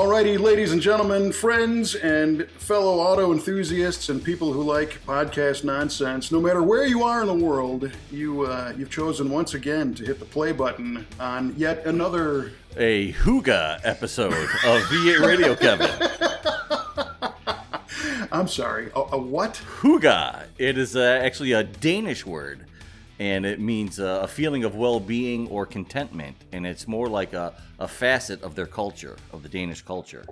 Alrighty, ladies and gentlemen, friends and fellow auto enthusiasts and people who like podcast nonsense, no matter where you are in the world, you uh, you've chosen once again to hit the play button on yet another A Hooga episode of V8 Radio, Kevin. I'm sorry, a, a what? Hooga. It is uh, actually a Danish word, and it means uh, a feeling of well-being or contentment, and it's more like a, a facet of their culture, of the Danish culture.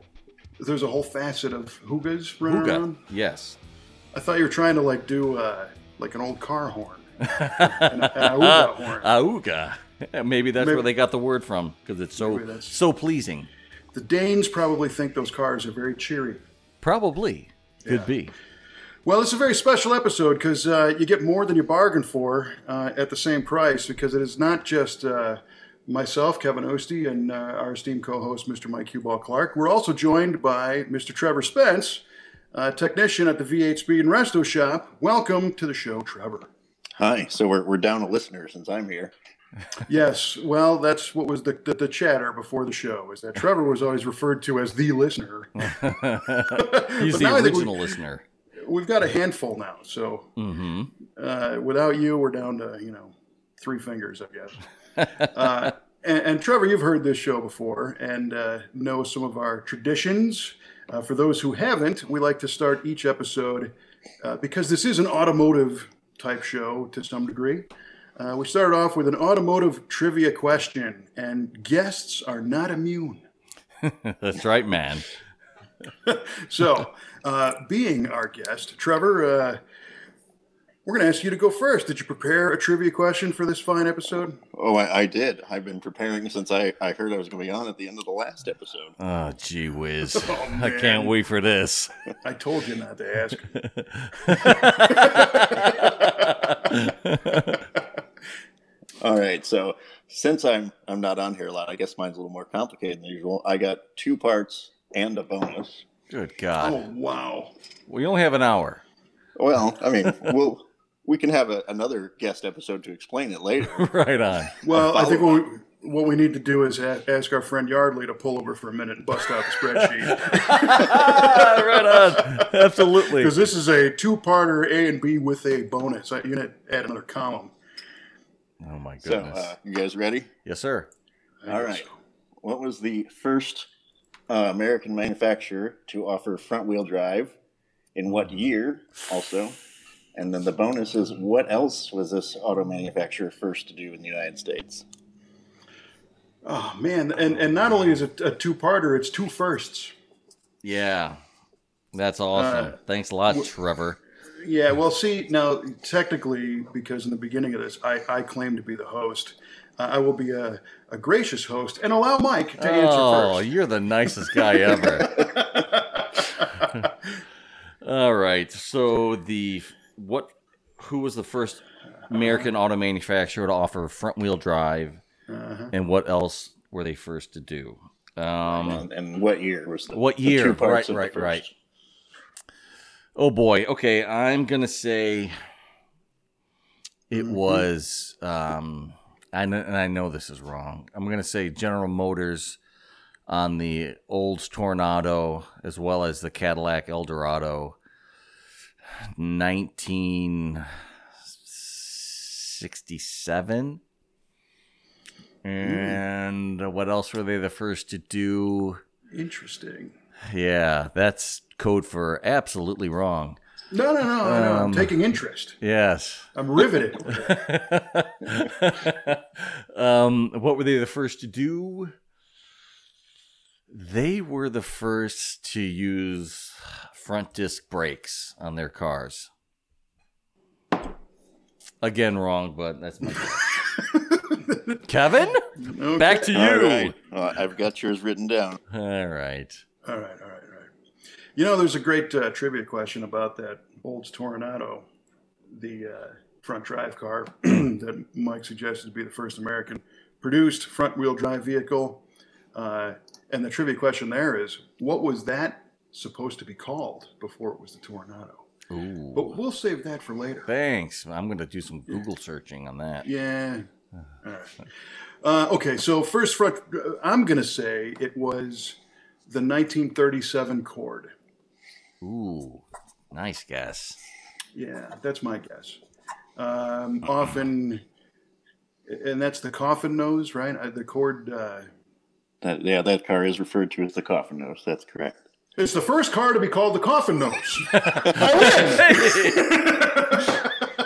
There's a whole facet of hoogas running Hooga. around. Yes. I thought you were trying to like do uh, like an old car horn, an, an auga horn. Auga. Maybe that's Maybe- where they got the word from because it's so so pleasing. The Danes probably think those cars are very cheery. Probably could Yeah. be. Well, it's a very special episode because uh, you get more than you bargained for uh, at the same price because it is not just uh, myself, Kevin Oeste, and uh, our esteemed co host, Mr. Mike Q-Ball Clarke. We're also joined by Mr. Trevor Spence, uh, technician at the V8 Speed and Resto Shop. Welcome to the show, Trevor. Hi. So we're, we're down a listener since I'm here. Yes, well, that's what was the, the, the chatter before the show, is that Trevor was always referred to as the listener. He's the now I think we- original listener. We've got a handful now, so hmm uh, without you, we're down to you know three fingers, I guess. uh, and, and Trevor, you've heard this show before and uh, know some of our traditions. Uh, for those who haven't, we like to start each episode uh, because this is an automotive type show to some degree. Uh, we started off with an automotive trivia question, and guests are not immune. That's right, man. So, uh, being our guest, Trevor, uh, we're going to ask you to go first. Did you prepare a trivia question for this fine episode? Oh, I, I did. I've been preparing since I, I heard I was going to be on at the end of the last episode. Oh, gee whiz. Oh, I can't wait for this. I told you not to ask. All right. So since I'm I'm not on here a lot, I guess mine's a little more complicated than usual. I got two parts and a bonus. Good God. Oh, wow. We only have an hour. Well, I mean, we'll we can have a, another guest episode to explain it later. right on. Well, I think what we, what we need to do is a- ask our friend Yardley to pull over for a minute and bust out the spreadsheet. right on. Absolutely. Because this is a two parter A and B with a bonus. You're going to add another column. Oh, my so, goodness. uh, you guys ready? yes, sir. All right. What was the first uh, American manufacturer to offer front wheel drive? In what year, also? And then the bonus is what else was this auto manufacturer first to do in the United States? Oh, man. And, and not only is it a two parter, it's two firsts. Yeah. That's awesome. Uh, Thanks a lot, Trevor. Yeah, well, see, now, technically, because in the beginning of this, I, I claim to be the host, uh, I will be a, a gracious host and allow Mike to answer Oh, first. you're the nicest guy ever. All right. So the what? Who was the first American auto manufacturer to offer front wheel drive, Uh-huh. and what else were they first to do? Um, and, and what year was the What the year? two parts Right, of the right, first? right. oh boy. Okay, I'm gonna say it Mhm. was. Um, I and I know this is wrong. I'm gonna say General Motors on the Olds Toronado as well as the Cadillac Eldorado. 1967. And what else were they the first to do? Interesting. Yeah, that's code for absolutely wrong. No, no, no, no, no. I'm Um, taking interest. Yes. I'm riveted. um, what were they the first to do? They were the first to use front disc brakes on their cars. Again, wrong, but that's my guess. Kevin? Okay. Back to you. All right. Uh, I've got yours written down. All right. All right, all right, all right. You know, there's a great uh, trivia question about that Olds Toronado, the uh, front drive car that Mike suggested to be the first American produced front wheel drive vehicle. Uh, and the trivia question there is what was that supposed to be called before it was the Toronado? Ooh. But we'll save that for later. Thanks. I'm going to do some Google searching on that. Yeah. Right. Uh, okay, so first front, I'm going to say it was the 1937 Cord. Ooh, nice guess. Yeah, that's my guess. Um, often, and that's the coffin nose, right? Uh, The Cord. Uh, That, yeah, that car is referred to as the coffin nose. That's correct. it's the first car to be called the coffin nose. I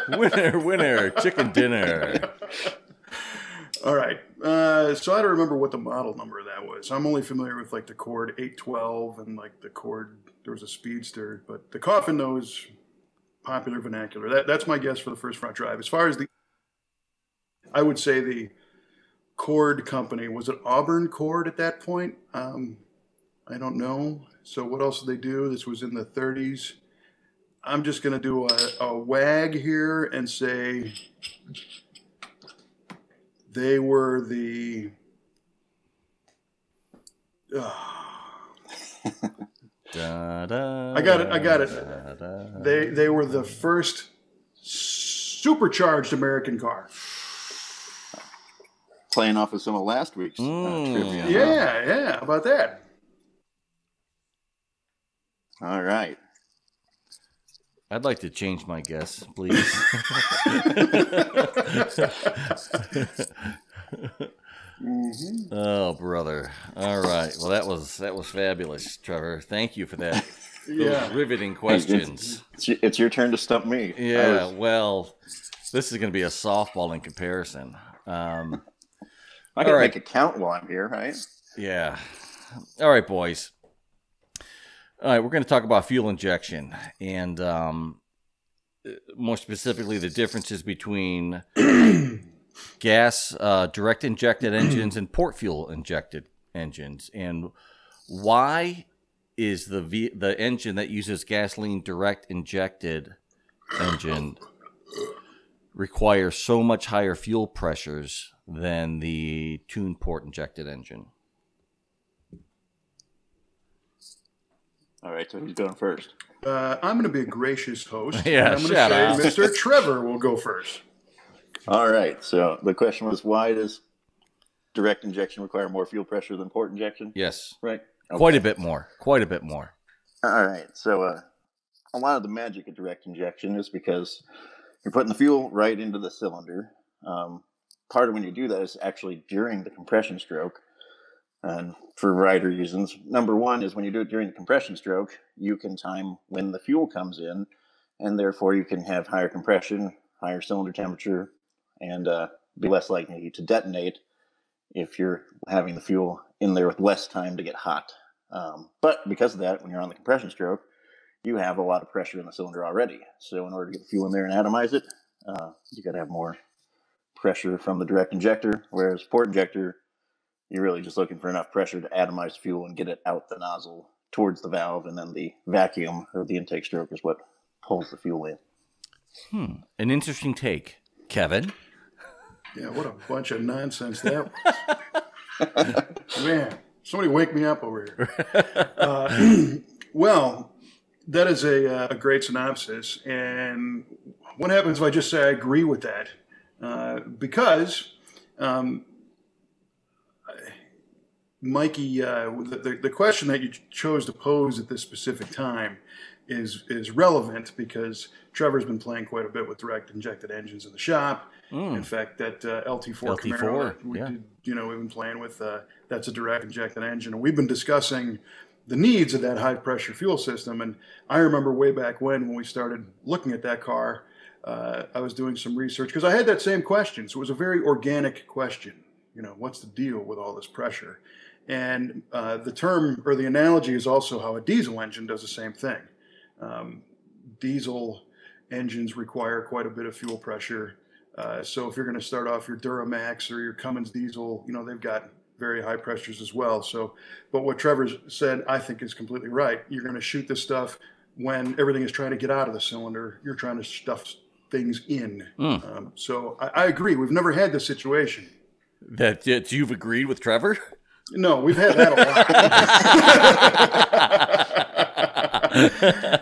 win. winner, winner, chicken dinner. All right. Uh, so I don't remember what the model number of that was. I'm only familiar with like the Cord 812 and like the Cord. There was a Speedster, but the coffin nose, popular vernacular. That, that's my guess for the first front drive. As far as the, I would say the Cord company was it Auburn Cord at that point. Um, I don't know. So what else did they do? This was in the 30s. I'm just going to do a, a wag here and say they were the. Da, da, I got it, I got it. da, da. They they were the first supercharged American car. Playing off of some of last week's uh, Mm. trivia. huh? Yeah, yeah. How about that? All right. I'd like to change my guess, please. oh, brother. All right. Well, that was that was fabulous, Trevor. Thank you for that. Those riveting questions. It's, it's, it's your turn to stump me. Yeah. was- Well, this is going to be a softball in comparison. Um, I can all right. make a count while I'm here, right? Yeah. All right, boys. All right, we're going to talk about fuel injection and um, uh, more specifically the differences between gas uh, direct injected engines and port fuel injected engines, and why is the v- the engine that uses gasoline direct injected engine require so much higher fuel pressures than the tuned port injected engine? All right, so who's going first? Uh, I'm going to be a gracious host. Yeah, and I'm going to say Mr. Trevor will go first. All right, so the question was why does direct injection require more fuel pressure than port injection? Yes, Right. Okay. quite a bit more. Quite a bit more. All right, so uh, a lot of the magic of direct injection is because you're putting the fuel right into the cylinder. Um, part of when you do that is actually during the compression stroke, and for a variety of reasons. Number one is when you do it during the compression stroke, you can time when the fuel comes in, and therefore you can have higher compression, higher cylinder temperature, and uh, be less likely to detonate if you're having the fuel in there with less time to get hot. Um, but because of that, when you're on the compression stroke, you have a lot of pressure in the cylinder already. So in order to get the fuel in there and atomize it, uh, you got to have more pressure from the direct injector. Whereas port injector, you're really just looking for enough pressure to atomize fuel and get it out the nozzle towards the valve, and then the vacuum or the intake stroke is what pulls the fuel in. Hmm. An interesting take, Kevin. Yeah, what a bunch of nonsense that was. Man, somebody wake me up over here. Uh, well, that is a, uh, a great synopsis. And what happens if I just say I agree with that? Uh, because um, Mikey, uh, the, the, the question that you chose to pose at this specific time is is relevant because Trevor's been playing quite a bit with direct injected engines in the shop. In fact, that uh, LT4, LT4, Camaro that we yeah. did, you know, we've been playing with uh, that's a direct injected engine, and we've been discussing the needs of that high pressure fuel system. And I remember way back when, when we started looking at that car, uh, I was doing some research because I had that same question. So it was a very organic question. You know, what's the deal with all this pressure? And uh, the term or the analogy is also how a diesel engine does the same thing. Um, diesel engines require quite a bit of fuel pressure. Uh, so if you're going to start off your Duramax or your Cummins diesel, you know they've got very high pressures as well. So, but what Trevor said, I think is completely right. You're going to shoot this stuff when everything is trying to get out of the cylinder. You're trying to stuff things in. Mm. Um, so I, I agree. We've never had this situation. That, that you've agreed with Trevor? No, we've had that a lot.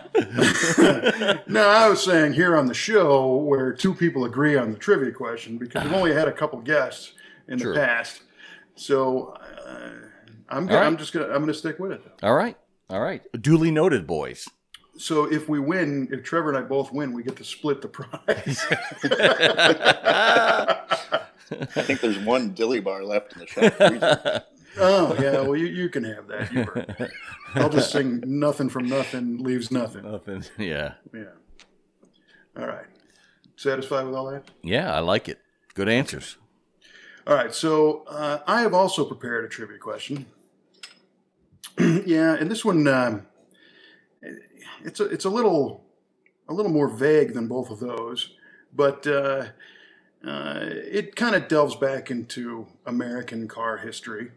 no, I was saying here on the show where two people agree on the trivia question because we've only had a couple guests in Sure. the past. So uh, I'm gonna, right. I'm just gonna I'm gonna stick with it. Though. All right. All right. Duly noted, boys. So if we win, if Trevor and I both win, we get to split the prize. I think there's one dilly bar left in the shop freezer. oh yeah, well you, you can have that. You. I'll just sing nothing from nothing leaves nothing. Nothing. Yeah. Yeah. All right. Satisfied with all that? Yeah, I like it. Good answers. All right, so uh, I have also prepared a trivia question. yeah, and this one um, it's a, it's a little a little more vague than both of those, but uh, uh, it kind of delves back into American car history,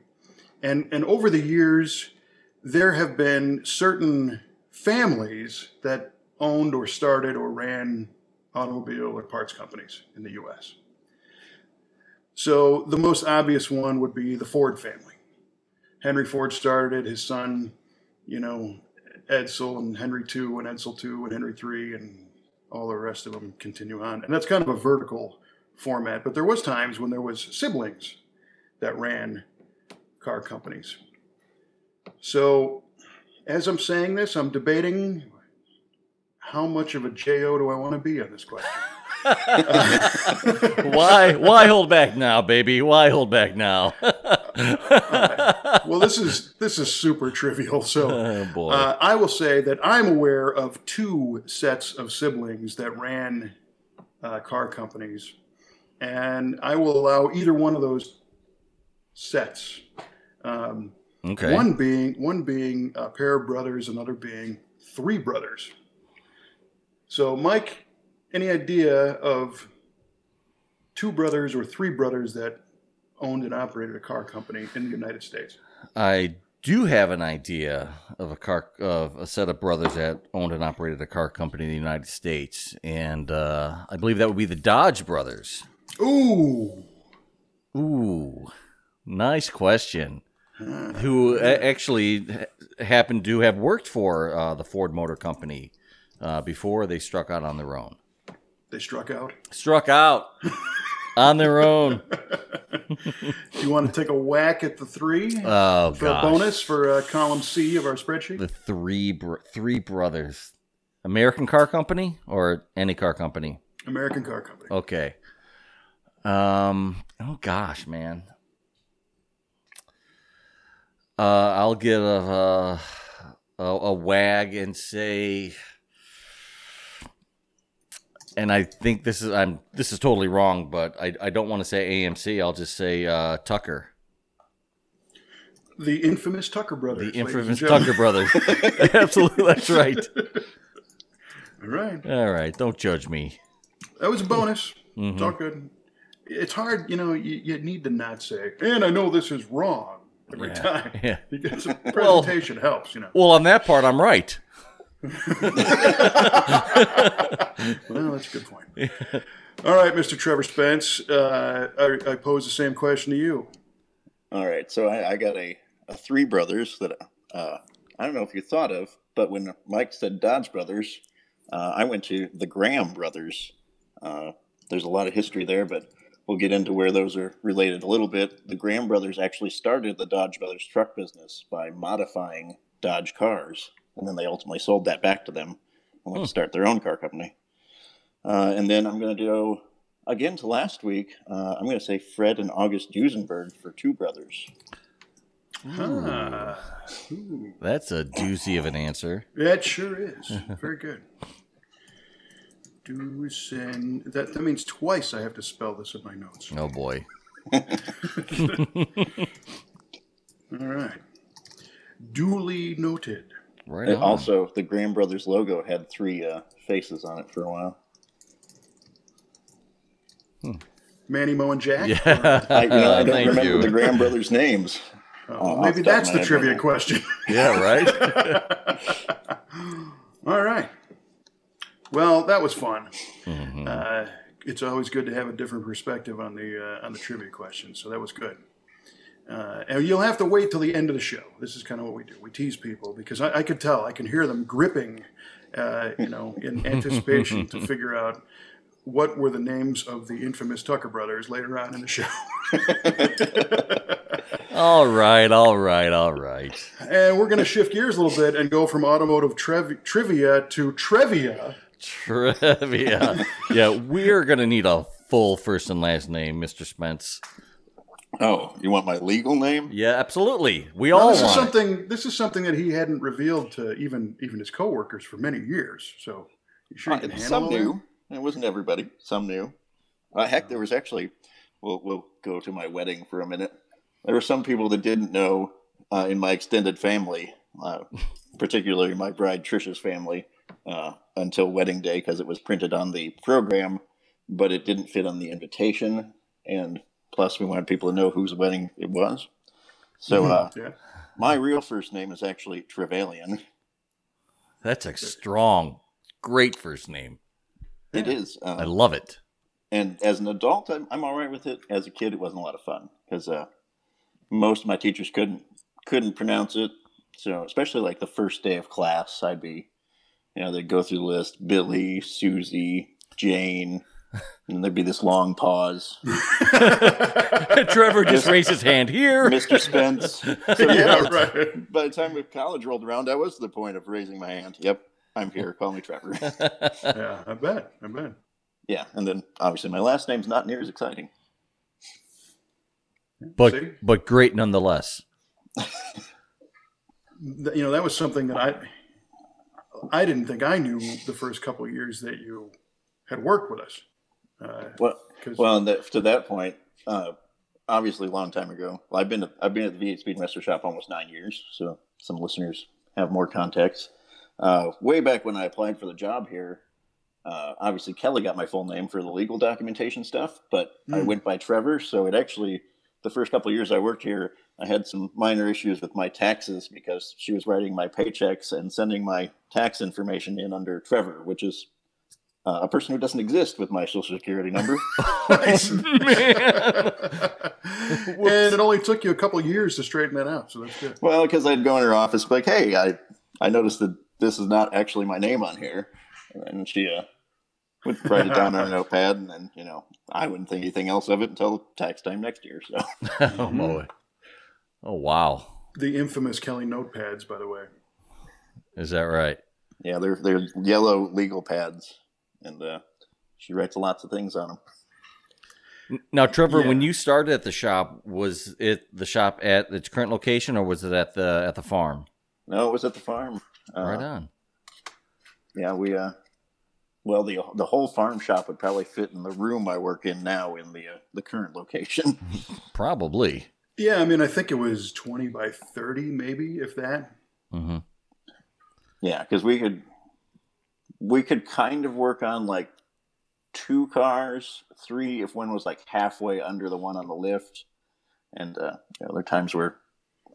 and and over the years there have been certain families that owned or started or ran automobile or parts companies in the U.S. So the most obvious one would be the Ford family. Henry Ford started his son, you know, Edsel and Henry II and Edsel II and Henry III and all the rest of them continue on. And that's kind of a vertical format, but there was times when there was siblings that ran car companies. So as I'm saying this, I'm debating how much of a JO do I want to be on this question? Why? Why hold back now, baby? Why hold back now? well, this is this is super trivial. So oh uh, I will say that I'm aware of two sets of siblings that ran uh, car companies, and I will allow either one of those sets. Um, okay. One being one being a pair of brothers, another being three brothers. So, Mike, any idea of two brothers or three brothers that owned and operated a car company in the United States? I do have an idea of a car of a set of brothers that owned and operated a car company in the United States, and uh, I believe that would be the Dodge brothers. Ooh, Ooh, nice question. Who actually happened to have worked for uh, the Ford Motor Company uh, before they struck out on their own. they struck out. Struck out on their own. Do you want to take a whack at the three Oh for a gosh. bonus for uh, column C of our spreadsheet? The three br- three brothers. American car company or any car company? American Car Company. Okay. Um. Oh gosh, man. Uh, I'll give a a, a wag and say, and I think this is I'm this is totally wrong, but I I don't want to say AMC. I'll just say uh, Tucker, The infamous Tucker brothers. the infamous. Tucker brothers. Absolutely, that's right. All right. All right, don't judge me. That was a bonus. Mm-hmm. It's all good. It's hard, you know, you, you need to not say, and I know this is wrong every Yeah, time. yeah. You get some presentation helps, you know. Well, on that part, I'm right. Well, that's a good point. All right, Mr. Trevor Spence, uh, I, I pose the same question to you. All right, so I, I got a, a three brothers that uh, I don't know if you thought of, but when Mike said Dodge brothers, uh, I went to the Graham brothers. Uh, there's a lot of history there, but we'll get into where those are related a little bit. The Graham brothers actually started the Dodge Brothers truck business by modifying Dodge cars, and then they ultimately sold that back to them and went to start their own car company. Uh, and then I'm going to go again to last week. Uh, I'm going to say Fred and August Duesenberg for two brothers. Ah, That's a doozy of an answer. that sure is. Very good. Dusen. That, that means twice I have to spell this in my notes. Oh boy. All right. Duly noted. Right And on. also, the Graham Brothers logo had three uh, faces on it for a while. Manny, Mo, and Jack? Yeah. I, you know, I don't Thank remember you. the Graham Brothers names. Oh, off maybe that's the trivia question. yeah, right? All right. Well, that was fun. Mhm. Uh, it's always good to have a different perspective on the uh, on the trivia question, so that was good. Uh, and you'll have to wait till the end of the show. This is kind of what we do. We tease people because I, I could tell, I can hear them gripping, uh, you know, in anticipation to figure out what were the names of the infamous Tucker brothers later on in the show. All right, all right, all right. And we're going to shift gears a little bit and go from automotive trev- trivia to trivia. Trivia. yeah, we're gonna need a full first and last name, Mr. Spence. Oh, you want my legal name? Yeah, absolutely. We Now, all this is want it. something. This is something that he hadn't revealed to even even his coworkers for many years. So, you sure you can Uh, handle some knew. It wasn't everybody. Some knew. Uh, heck, there was actually. We'll we'll go to my wedding for a minute. There were some people that didn't know uh, in my extended family, uh, particularly my bride Trisha's family, uh, until wedding day because it was printed on the program, but it didn't fit on the invitation. And plus, we wanted people to know whose wedding it was. So uh, Yeah. my real first name is actually Trevelyan. That's a strong, great first name. It is. Um, I love it. and as an adult, I'm, I'm all right with it. As a kid, it wasn't a lot of fun because uh, most of my teachers couldn't couldn't pronounce it. So especially like the first day of class, I'd be, you know, they'd go through the list: Billy, Susie, Jane, and there'd be this long pause. Trevor just raised his hand here. Mr. Spence. So yeah, yeah, right. by the time college rolled around, that was to the point of raising my hand. Yep, I'm here. Call me Trevor. Yeah, I bet. I bet. yeah, and then obviously my last name's not near as exciting. but See? but great nonetheless. You know, that was something that I I didn't think I knew the first couple of years that you had worked with us. Uh, Well, 'cause- Well, and that, to that point, uh, obviously, a long time ago. Well, I've been at, I've been at the V8 Speed and Resto shop almost nine years, so some listeners have more context. Uh, way back when I applied for the job here, uh, obviously Kelly got my full name for the legal documentation stuff, but I Hmm. went by Trevor. So it actually, the first couple of years I worked here, I had some minor issues with my taxes because she was writing my paychecks and sending my tax information in under Trevor, which is uh, a person who doesn't exist with my social security number. Nice. Man. and it only took you a couple of years to straighten that out, so that's good. Well, because I'd go in her office, be like, "Hey, I I noticed that this is not actually my name on here," and she uh, would write it down on a notepad, and then you know I wouldn't think anything else of it until tax time next year. So oh boy. Oh wow. The infamous Kelly notepads, by the way. Is that right? yeah, they're they're yellow legal pads, and uh, she writes lots of things on them. Now, Trevor, Yeah. when you started at the shop, was it the shop at its current location, or was it at the at the farm? No, it was at the farm. Uh, right on. Yeah, we uh, well the the whole farm shop would probably fit in the room I work in now in the uh, the current location. Probably. Yeah, I mean, I think it was 20 by 30, maybe, if that. Mm-hmm. Yeah, because we could we could kind of work on like two cars, three if one was like halfway under the one on the lift, and uh, you know, there are times where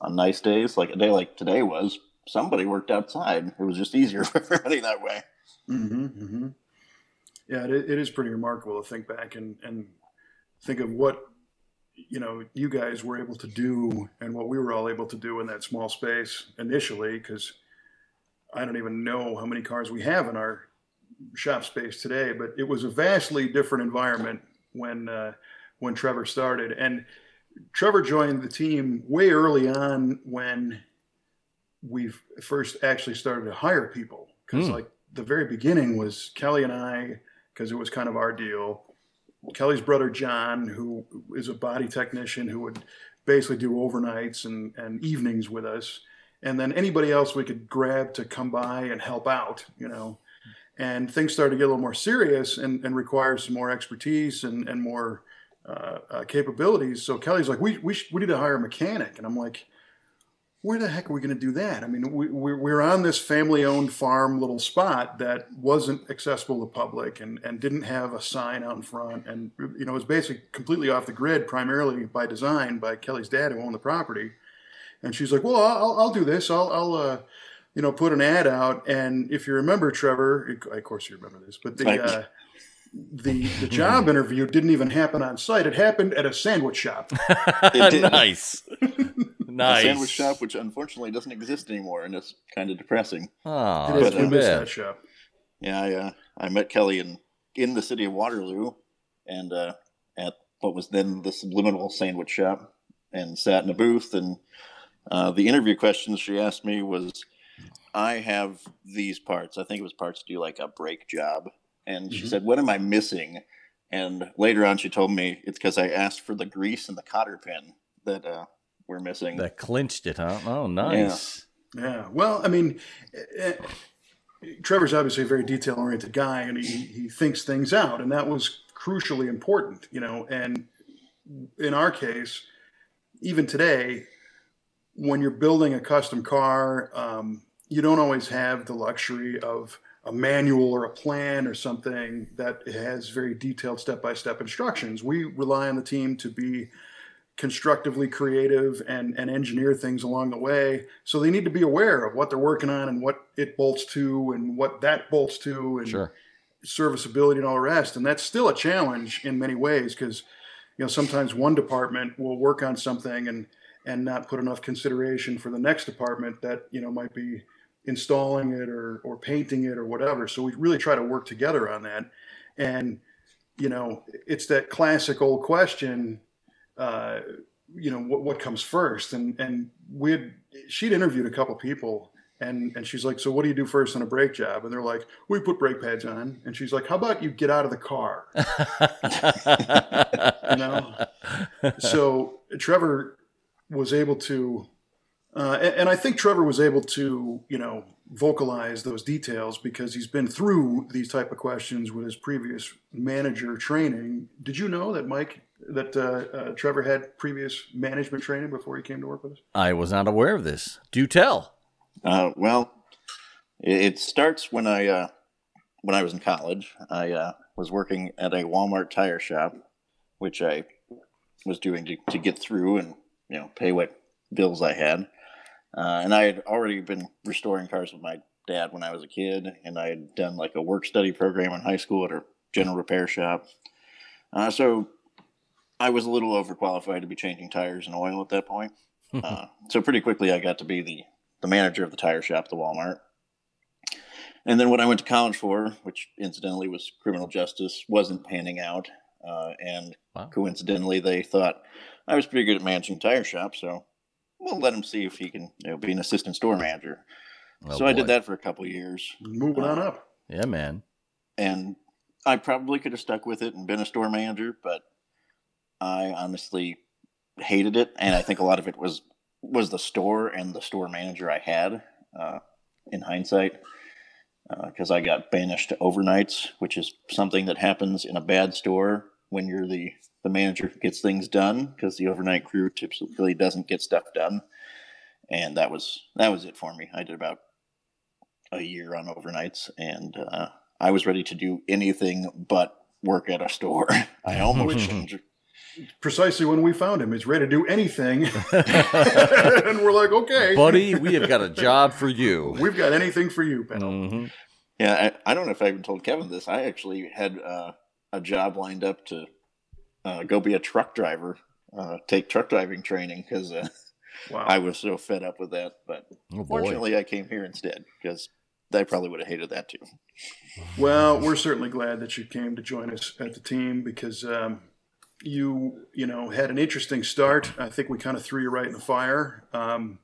on nice days, like a day like today was, somebody worked outside. It was just easier for everybody that way. Mm-hmm, mm-hmm. Yeah, it, it is pretty remarkable to think back and, and think of what you know you guys were able to do and what we were all able to do in that small space initially. Because I don't even know how many cars we have in our shop space today, but it was a vastly different environment when uh, when Trevor started. And Trevor joined the team way early on when we first actually started to hire people because Hmm. like the very beginning was Kelly and I because it was kind of our deal. Kelly's brother John, who is a body technician who would basically do overnights and, and evenings with us, and then anybody else we could grab to come by and help out, you know. And things started to get a little more serious and, and require some more expertise and, and more uh, uh, capabilities. So Kelly's like, we, we, sh- we need to hire a mechanic. And I'm like, where the heck are we going to do that? I mean, we, we, we're on this family owned farm little spot that wasn't accessible to the public and, and didn't have a sign out in front. And, you know, it was basically completely off the grid, primarily by design by Kelly's dad who owned the property. And she's like, well, I'll, I'll do this. I'll, I'll, uh, you know, put an ad out. And if you remember, Trevor, of course you remember this, but the, uh, the, the job interview didn't even happen on site. It happened at a sandwich shop. Nice. nice. A sandwich shop, which unfortunately doesn't exist anymore, and it's kind of depressing. Oh, It is, that's we miss that shop. Yeah, I uh, I met Kelly in in the city of Waterloo, and uh, at what was then the Subliminal Sandwich Shop, and sat in a booth. And uh, the interview questions she asked me was, I have these parts. I think it was parts to do like a brake job. And she Mhm. said, What am I missing? And later on, she told me it's because I asked for the grease and the cotter pin that uh, we're missing. That clinched it, huh? Oh, nice. Yeah. Well, I mean, eh, eh, Trevor's obviously a very detail oriented guy and he, he thinks things out. And that was crucially important, you know. And in our case, even today, when you're building a custom car, um, you don't always have the luxury of a manual or a plan or something that has very detailed step by step instructions. We rely on the team to be constructively creative and, and engineer things along the way. So they need to be aware of what they're working on and what it bolts to and what that bolts to and Sure. serviceability and all the rest. And that's still a challenge in many ways because you know sometimes one department will work on something and and not put enough consideration for the next department that you know might be installing it or or painting it or whatever. So we really try to work together on that. And you know it's that classic old question. Uh, you know what, what comes first? And and we had she'd interviewed a couple people and and she's like so what do you do first on a brake job? And they're like we put brake pads on. And she's like how about you get out of the car? You know? So trevor was able to uh, and, and i think trevor was able to you know vocalize those details because he's been through these type of questions with his previous manager training. Did you know that mike that uh, uh, trevor had previous management training before he came to work with us I was not aware of this. Do tell. Uh, well, it, it starts when I uh, when I was in college. I uh, was working at a Walmart tire shop, which I was doing to, to get through and you know pay what bills I had. Uh, and I had already been restoring cars with my dad when I was a kid, and I had done like a work study program in high school at a general repair shop. Uh, so I was a little overqualified to be changing tires and oil at that point. Uh, so pretty quickly, I got to be the the manager of the tire shop, at the Walmart. And then what I went to college for, which incidentally was criminal justice, wasn't panning out. Uh, and Wow. coincidentally, they thought I was pretty good at managing tire shops, so we'll let him see if he can you know, be an assistant store manager. Oh, so I did that for a couple of years, moving on Uh, up Yeah, man. and I probably could have stuck with it and been a store manager, but I honestly hated it, and I think a lot of it was was the store and the store manager I had. Uh, in hindsight, because I got banished to overnights, which is something that happens in a bad store when you're the the manager who gets things done, because the overnight crew typically doesn't get stuff done, and that was that was it for me. I did about a year on overnights, and uh, I was ready to do anything but work at a store. I almost changed. precisely when we found him. He's ready to do anything. and we're like, okay, Buddy, we have got a job for you. we've got anything for you, pal. Mhm. Yeah, I, I don't know if I even told Kevin this. I actually had uh, a job lined up to uh, go be a truck driver, uh, take truck driving training because uh, Wow. I was so fed up with that. But Oh, fortunately, I came here instead because I probably would have hated that too. Well, we're certainly glad that you came to join us at the team because um, you, you know, had an interesting start. I think we kind of threw you right in the fire, um,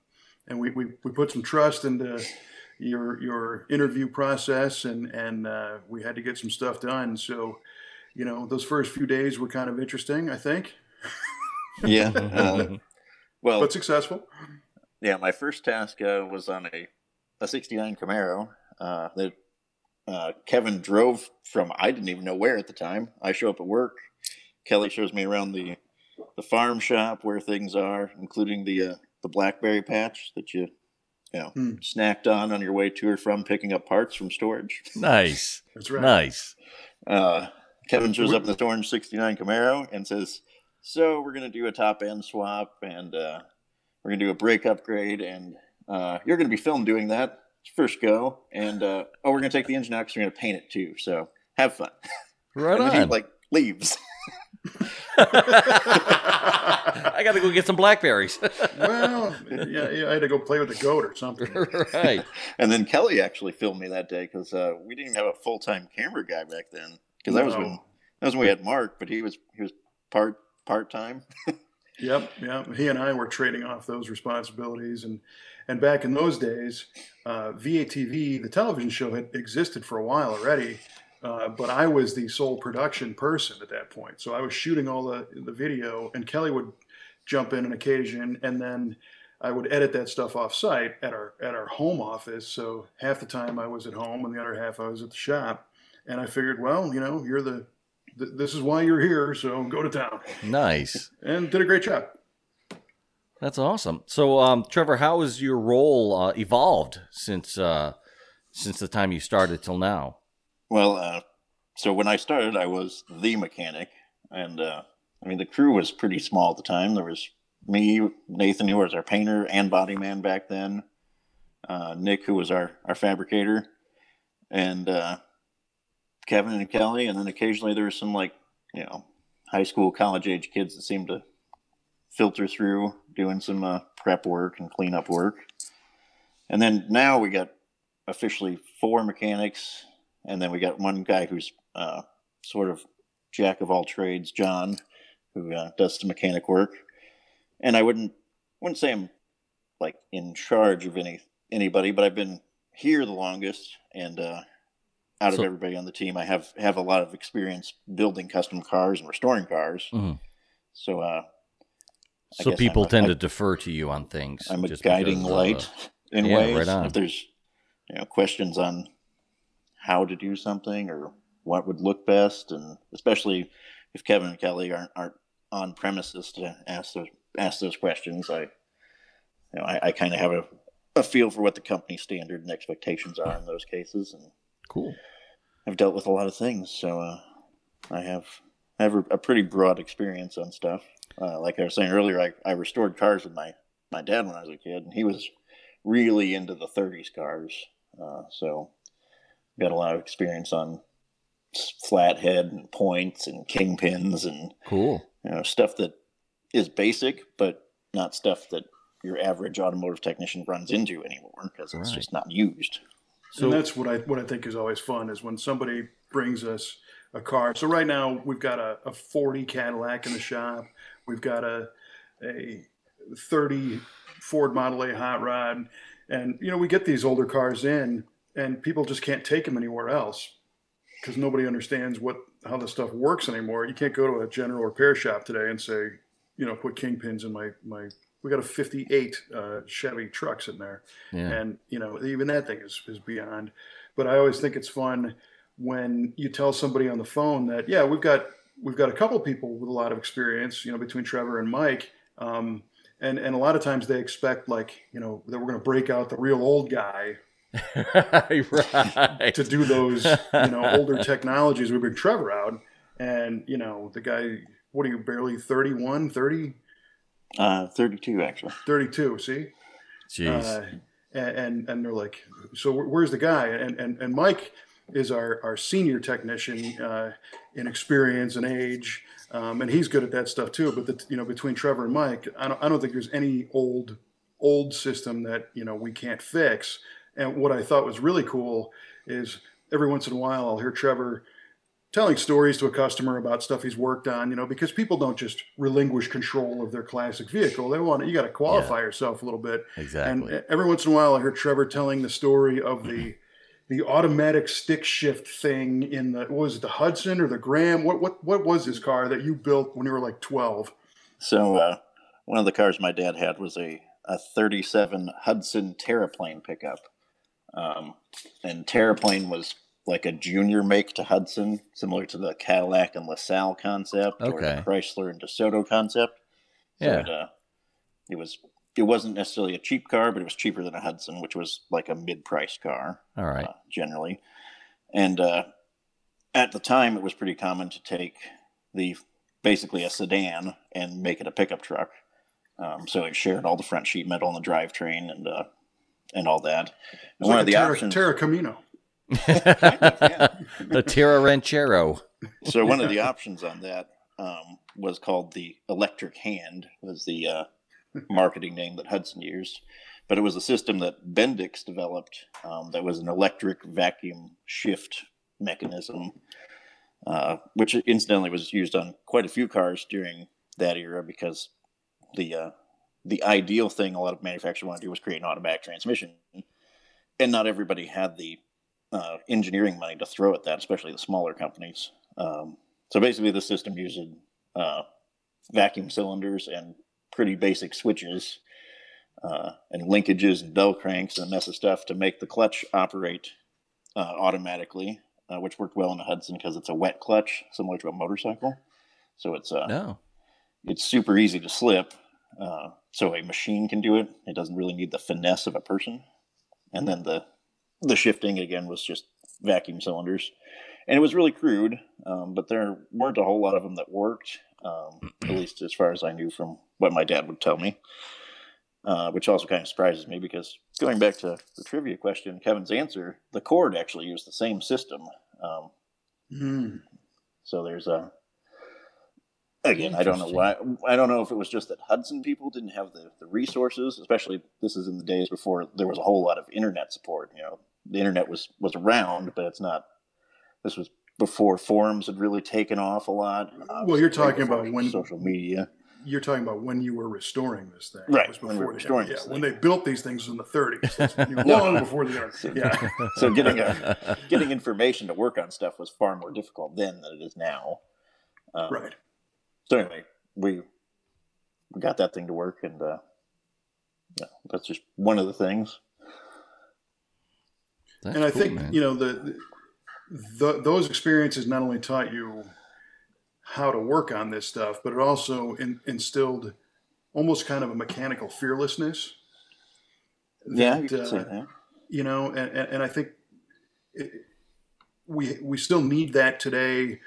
and we, we, we put some trust into your your interview process, and and uh, we had to get some stuff done. So, you know, those first few days were kind of interesting. I think, Yeah. Uh, well, but successful. Yeah, my first task uh, was on a, a 69 Camaro uh, that uh, Kevin drove from I didn't even know where at the time. I show up at work. Kelly shows me around the the farm shop where things are, including the uh, the blackberry patch that you you know Hmm. snacked on on your way to or from picking up parts from storage. nice. That's right. Nice. Uh, Kevin shows up in this orange 69 Camaro and says, So we're going to do a top end swap and uh, we're going to do a brake upgrade. And uh, you're going to be filmed doing that. First go. And uh, oh, we're going to take the engine out because we're going to paint it too. So have fun. Right and then he on. like leaves. I got to go get some blackberries. well, yeah, yeah, I had to go play with the goat or something. right. and then Kelly actually filmed me that day because uh, we didn't have a full time camera guy back then. Because that was when that was when we had Mark, but he was he was part part time. Yep, yep. He and I were trading off those responsibilities, and and back in those days, uh, V8TV, the television show, had existed for a while already. Uh, but I was the sole production person at that point, so I was shooting all the the video, and Kelly would jump in on occasion, and then I would edit that stuff off site at our at our home office. So half the time I was at home, and the other half I was at the shop. And I figured, well, you know, you're the th- this is why you're here, so go to town. Nice. And did a great job. That's awesome. So, um, Trevor, how has your role uh, evolved since uh, since the time you started till now? Well, uh, so when I started, I was the mechanic, and uh, I mean the crew was pretty small at the time. There was me, Nathan, who was our painter and body man back then, uh, Nick, who was our our fabricator, and uh, Kevin and Kelly, and then occasionally there was some like you know high school, college age kids that seemed to filter through doing some uh, prep work and cleanup work. And then now we got officially four mechanics, and then we got one guy who's uh, sort of jack of all trades, John, who uh, does some mechanic work. And I wouldn't wouldn't say I'm like in charge of any anybody, but I've been here the longest, and uh, out of everybody on the team, I have have a lot of experience building custom cars and restoring cars. Mhm. So uh, So people a- tend I- to defer to you on things. I'm a just guiding light in yeah, ways. right on. If there's you know questions on how to do something or what would look best, and especially if Kevin and Kelly aren't aren't on premises to ask those ask those questions, I you know I, I kind of have a, a feel for what the company standard and expectations are in those cases, and cool. I've dealt with a lot of things, so uh, I have I have a, a pretty broad experience on stuff. Uh, like I was saying earlier, I, I restored cars with my my dad when I was a kid, and he was really into the '30s cars, uh, so got a lot of experience on flathead and points and kingpins and Cool. you know stuff that is basic, but not stuff that your average automotive technician runs into anymore because it's Right. just not used. So and that's what I what I think is always fun is when somebody brings us a car. So right now we've got a, a 40 Cadillac in the shop. We've got a a 30 Ford Model A hot rod, and you know we get these older cars in, and people just can't take them anywhere else because nobody understands what how this stuff works anymore. You can't go to a general repair shop today and say, you know, put kingpins in my my. We got a '58 uh, Chevy truck sitting there yeah. and you know even that thing is, is beyond but i always think it's fun when you tell somebody on the phone that yeah we've got we've got a couple people with a lot of experience you know between trevor and mike um, and and a lot of times they expect like you know that we're going to break out the real old guy right. to do those you know older technologies we bring trevor out and you know the guy what are you barely 31 30 Uh, 32 actually. 32 see Jeez. Uh, and, and and they're like, so where's the guy? And and, and Mike is our, our senior technician uh, in experience and age, um, and he's good at that stuff too. But the, you know, between Trevor and Mike, I don't I don't think there's any old old system that you know we can't fix. And what I thought was really cool is every once in a while I'll hear Trevor telling stories to a customer about stuff he's worked on, you know, because people don't just relinquish control of their classic vehicle. They want you got to qualify yourself a little bit. exactly. And every once in a while, I hear Trevor telling the story of the the automatic stick shift thing in the what was it the Hudson or the Graham? What what what was this car that you built when you were like twelve? So uh, one of the cars my dad had was a, a 37 Hudson Terraplane pickup. Um, and Terraplane was like a junior make to Hudson, similar to the Cadillac and LaSalle concept or the Chrysler and DeSoto concept. So Yeah. It, uh, it was it wasn't necessarily a cheap car, but it was cheaper than a Hudson, which was like a mid-priced car All right. uh, generally. And uh, at the time, it was pretty common to take the basically a sedan and make it a pickup truck. Um, so it shared all the front sheet metal and the drivetrain and uh, and all that. And was one like of a the Terra, options. Terra Camino. the Terra Ranchero. so one of the options on that um, was called the electric hand was the uh, marketing name that hudson used but it was a system that bendix developed um, that was an electric vacuum shift mechanism uh, which incidentally was used on quite a few cars during that era because the uh, the ideal thing a lot of manufacturers want to do was create an automatic transmission, and not everybody had the uh, engineering money to throw at that, especially the smaller companies. Um, so basically, the system uses uh, vacuum cylinders and pretty basic switches uh, and linkages and bell cranks and a mess of stuff to make the clutch operate uh, automatically, uh, which worked well in the Hudson because it's a wet clutch, similar to a motorcycle. So it's uh, No. it's super easy to slip. Uh, so a machine can do it. It doesn't really need the finesse of a person. And then the the shifting again was just vacuum cylinders, and it was really crude. Um, but there weren't a whole lot of them that worked, um, at least as far as I knew from what my dad would tell me. Uh, which also kind of surprises me because going back to the trivia question, Kevin's answer, the Cord actually used the same system. Um, Mm. so there's a again, I don't know why. I don't know if it was just that Hudson people didn't have the, the resources, especially this is in the days before there was a whole lot of internet support. You know, the internet was was around, but it's not. This was before forums had really taken off a lot. Well, you're talking about when- social media. You're talking about when you were restoring this thing, Right, It was when we were restoring yeah, when they built these things in the 30s, That's when you were long before the internet. Yeah, So getting a, getting information to work on stuff was far more difficult then than it is now. Um, right. So anyway, we we got that thing to work, and uh, yeah, that's just one of the things. That's and I cool, think man. you know the, the those experiences not only taught you how to work on this stuff, but it also in, instilled almost kind of a mechanical fearlessness. Yeah, you that, could say uh, that. you know, and, and, and I think it, we we still need that today,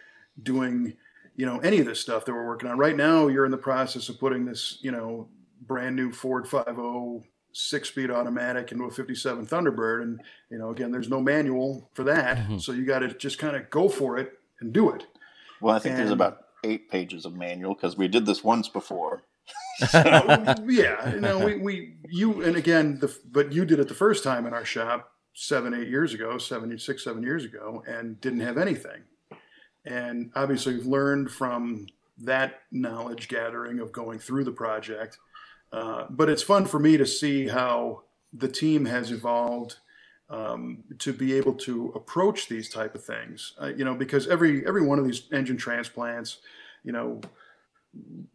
doing you know any of this stuff that we're working on right now. You're in the process of putting this you know brand new Ford 50 six speed automatic into a 57 Thunderbird, and you know again, there's no manual for that, Mhm. so you got to just kind of go for it and do it. Well, I think there's about eight pages of manual because we did this once before. yeah, you know, we, we you and again, the but you did it the first time in our shop seven, eight years ago, seven, six, seven years ago, and didn't have anything. And obviously, we've learned from that knowledge gathering of going through the project. Uh, but it's fun for me to see how the team has evolved um, to be able to approach these type of things. Uh, you know, because every every one of these engine transplants, you know,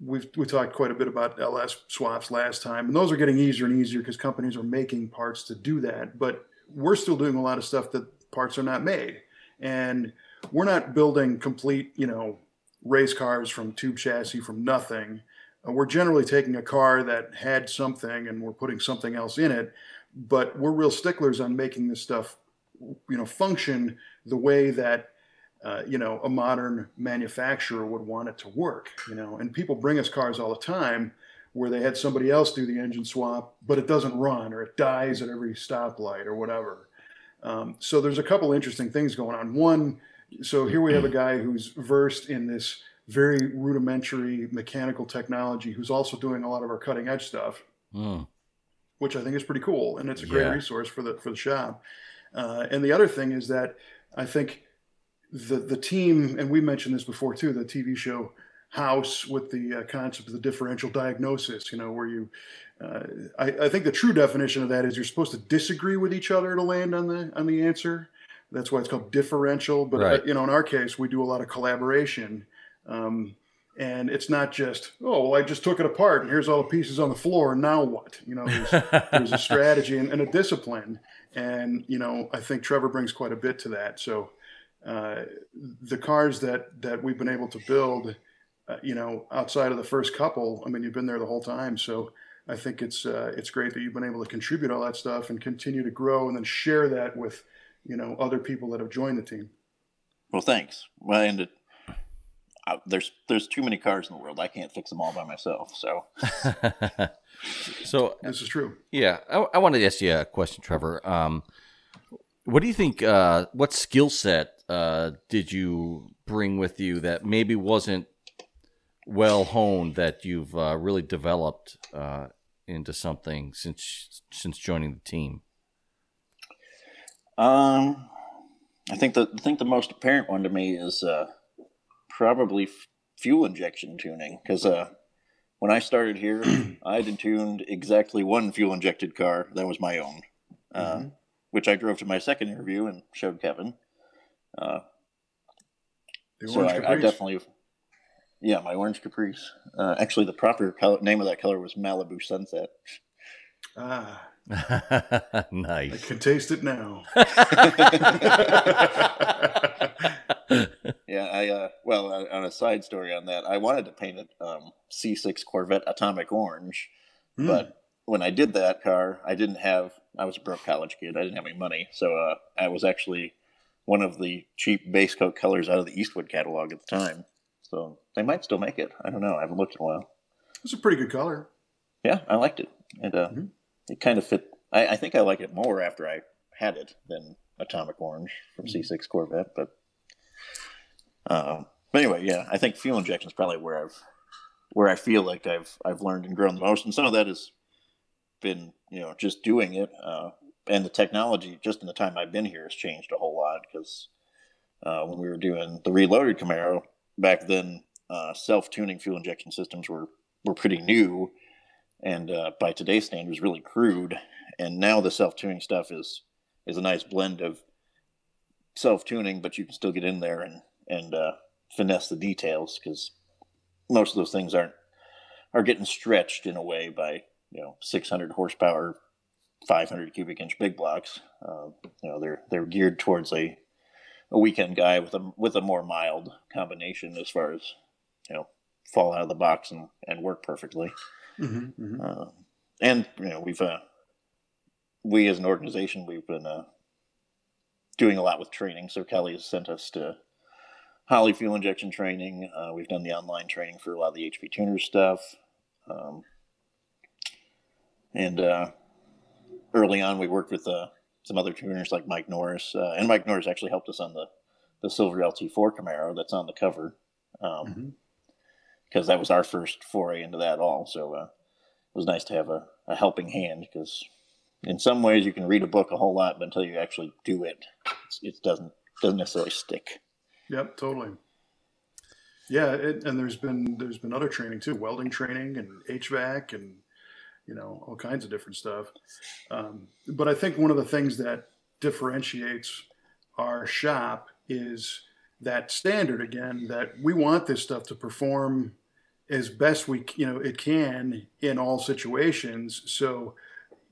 we've we talked quite a bit about LS swaps last time, and those are getting easier and easier because companies are making parts to do that. But we're still doing a lot of stuff that parts are not made, and we're not building complete, you know, race cars from tube chassis from nothing. Uh, we're generally taking a car that had something and we're putting something else in it, but we're real sticklers on making this stuff, you know, function the way that uh, you know, a modern manufacturer would want it to work, you know. And people bring us cars all the time where they had somebody else do the engine swap, but it doesn't run or it dies at every stoplight or whatever. Um, so there's a couple interesting things going on. One, so here we have a guy who's versed in this very rudimentary mechanical technology, who's also doing a lot of our cutting edge stuff Mm. which I think is pretty cool, and it's a great Yeah. resource for the for the shop. Uh, and the other thing is that I think the the team, and we mentioned this before too, the TV show House with the uh, concept of the differential diagnosis. You know, where you, uh, I, I think the true definition of that is you're supposed to disagree with each other to land on the on the answer. That's why it's called differential. But uh, you know, in our case, we do a lot of collaboration. Um, and it's not just oh well i just took it apart and here's all the pieces on the floor and now what you know there's, there's a strategy and, and a discipline and you know i think trevor brings quite a bit to that so uh, the cars that that we've been able to build uh, you know outside of the first couple i mean you've been there the whole time so i think it's uh, it's great that you've been able to contribute all that stuff and continue to grow and then share that with you know other people that have joined the team Well, thanks. Well, and it, uh, there's there's too many cars in the world. I can't fix them all by myself. So so this is true yeah, I, I wanted to ask you a question, Trevor. Um, what do you think? Uh, what skill set uh, did you bring with you that maybe wasn't well honed that you've uh, really developed uh, into something since since joining the team? Um, I think the I think the most apparent one to me is uh, probably f- fuel injection tuning because uh, when I started here, I had tuned exactly one fuel injected car. That was my own, uh, Mhm. which I drove to my second interview and showed Kevin. Uh, so I, I definitely, yeah, my orange Caprice. Uh, actually, the proper color, name of that color was Malibu Sunset. Ah, I can taste it now. Yeah, I uh, well, uh, on a side story on that, I wanted to paint it um, C6 Corvette Atomic Orange, Hmm. but when I did that car, I didn't have. I was a broke college kid. I didn't have any money, so uh, I was actually one of the cheap base coat colors out of the Eastwood catalog at the time. So they might still make it. I don't know. I haven't looked in a while. it's a pretty good color. Yeah, I liked it, and uh, Mhm. It kind of fit. I, I think I like it more after I had it than Atomic Orange from C6 Corvette. But, um, but anyway, yeah, I think fuel injection is probably where I've where I feel like I've I've learned and grown the most, and some of that has been you know just doing it, uh, and the technology just in the time I've been here has changed a whole lot because uh, when we were doing the reloaded Camaro back then, uh, self tuning fuel injection systems were were pretty new and uh, by today's standards really crude. And now the self-tuning stuff is is a nice blend of self-tuning but you can still get in there and and uh, finesse the details because most of those things aren't are getting stretched in a way by you know 600 horsepower 500 cubic inch big blocks. Uh, you know they're they're geared towards a a weekend guy with a with a more mild combination as far as you know fall out of the box and, and work perfectly hmm hmm uh, and you know we've uh, we as an organization we've been uh, doing a lot with training. So Kelly has sent us to Holley fuel injection training. Uh, we've done the online training for a lot of the HP tuner stuff. Um, and uh, early on, we worked with uh, some other tuners like Mike Norris, uh, and Mike Norris actually helped us on the the silver LT4 Camaro that's on the cover. Um, Mhm. Because that was our first foray into that all. So uh, it was nice to have a, a helping hand because in some ways you can read a book a whole lot, but until you actually do it, it doesn't doesn't necessarily stick. Yep, totally. Yeah, it, and there's been there's been other training too, welding training and HVAC and you know all kinds of different stuff. Um, but I think one of the things that differentiates our shop is that standard again that we want this stuff to perform as best we you know it can in all situations. So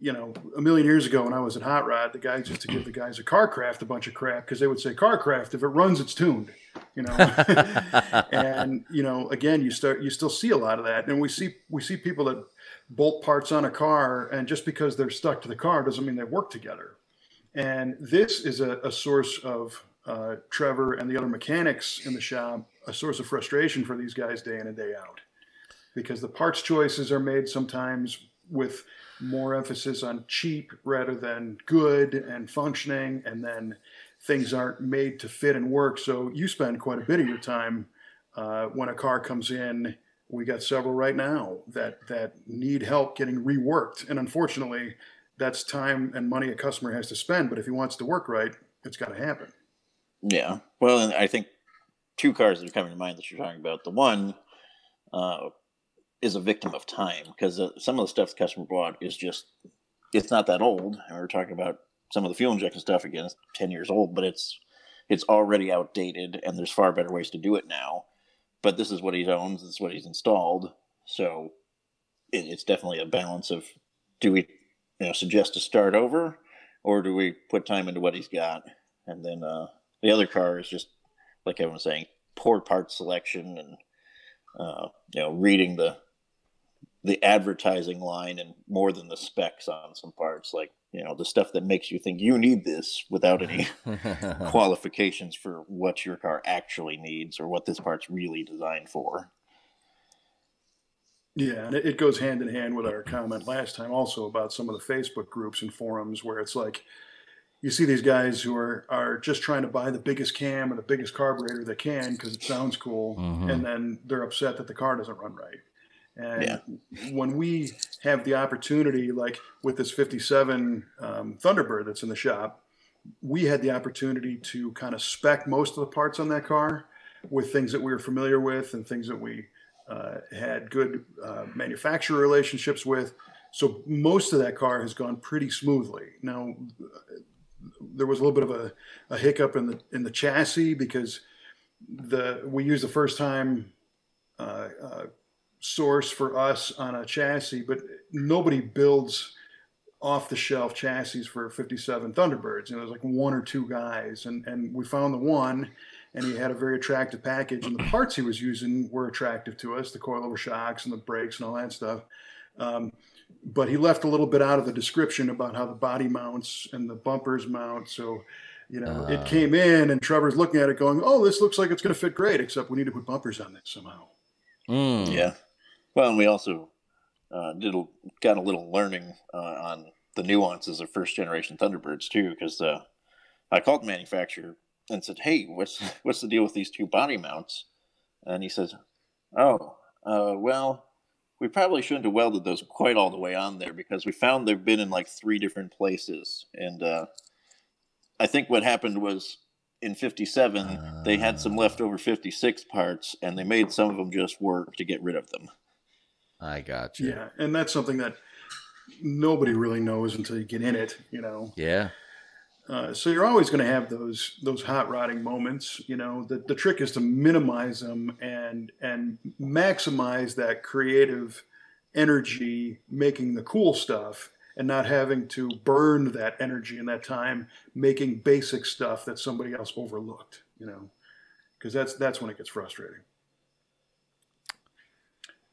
you know, a million years ago when I was at Hot Rod, the guys used to give the guys a car craft a bunch of crap because they would say "Car craft, if it runs, it's tuned, you know. and you know, again, you start you still see a lot of that, and we see we see people that bolt parts on a car, and just because they're stuck to the car doesn't mean they work together. And this is a, a source of uh, Trevor and the other mechanics in the shop, a source of frustration for these guys day in and day out, because the parts choices are made sometimes with more emphasis on cheap rather than good and functioning, and then things aren't made to fit and work. So you spend quite a bit of your time uh, when a car comes in. We got several right now that that need help getting reworked, and unfortunately, that's time and money a customer has to spend. But if he wants to work right, it's got to happen. Yeah. Well, and I think two cars that are coming to mind that you're talking about. The one uh, is a victim of time because uh, some of the stuff the customer bought is just it's not that old. And we're talking about some of the fuel injection stuff again. It's ten years old, but it's it's already outdated, and there's far better ways to do it now. But this is what he owns. This is what he's installed. So it, it's definitely a balance of do we you know suggest to start over, or do we put time into what he's got, and then uh, the other car is just like Kevin was saying, poor part selection and uh, you know reading the the advertising line and more than the specs on some parts, like you know the stuff that makes you think you need this without any qualifications for what your car actually needs or what this part's really designed for. Yeah, and it, it goes hand in hand with our comment last time also about some of the Facebook groups and forums where it's like you see these guys who are are just trying to buy the biggest cam or the biggest carburetor they can because it sounds cool, Mhm. and then they're upset that the car doesn't run right. And Yeah. when we have the opportunity, like with this '57 um, Thunderbird that's in the shop, we had the opportunity to kind of spec most of the parts on that car with things that we were familiar with and things that we uh, had good uh, manufacturer relationships with. So most of that car has gone pretty smoothly. Now, there was a little bit of a, a hiccup in the in the chassis because the we used the first time uh, uh, source for us on a chassis, but nobody builds off the shelf chassis for 57 Thunderbirds. You know, there's like one or two guys, and and we found the one, and he had a very attractive package, and the parts he was using were attractive to us, the coilover shocks and the brakes and all that stuff. Um, but he left a little bit out of the description about how the body mounts and the bumpers mount. So, you know, uh, it came in, and Trevor's looking at it, going, "Oh, this looks like it's going to fit great, except we need to put bumpers on this somehow." Mm. Yeah. Well, and we also uh, did got a little learning uh, on the nuances of first generation Thunderbirds too, because uh, I called the manufacturer and said, "Hey, what's what's the deal with these two body mounts?" And he says, "Oh, uh, well." We probably shouldn't have welded those quite all the way on there because we found they've been in like three different places. And uh, I think what happened was in 57, uh, they had some leftover 56 parts and they made some of them just work to get rid of them. I got you. Yeah. And that's something that nobody really knows until you get in it, you know? Yeah. Uh, so you're always going to have those those hot rodding moments. You know, the, the trick is to minimize them and and maximize that creative energy making the cool stuff and not having to burn that energy and that time making basic stuff that somebody else overlooked. You know, because that's that's when it gets frustrating.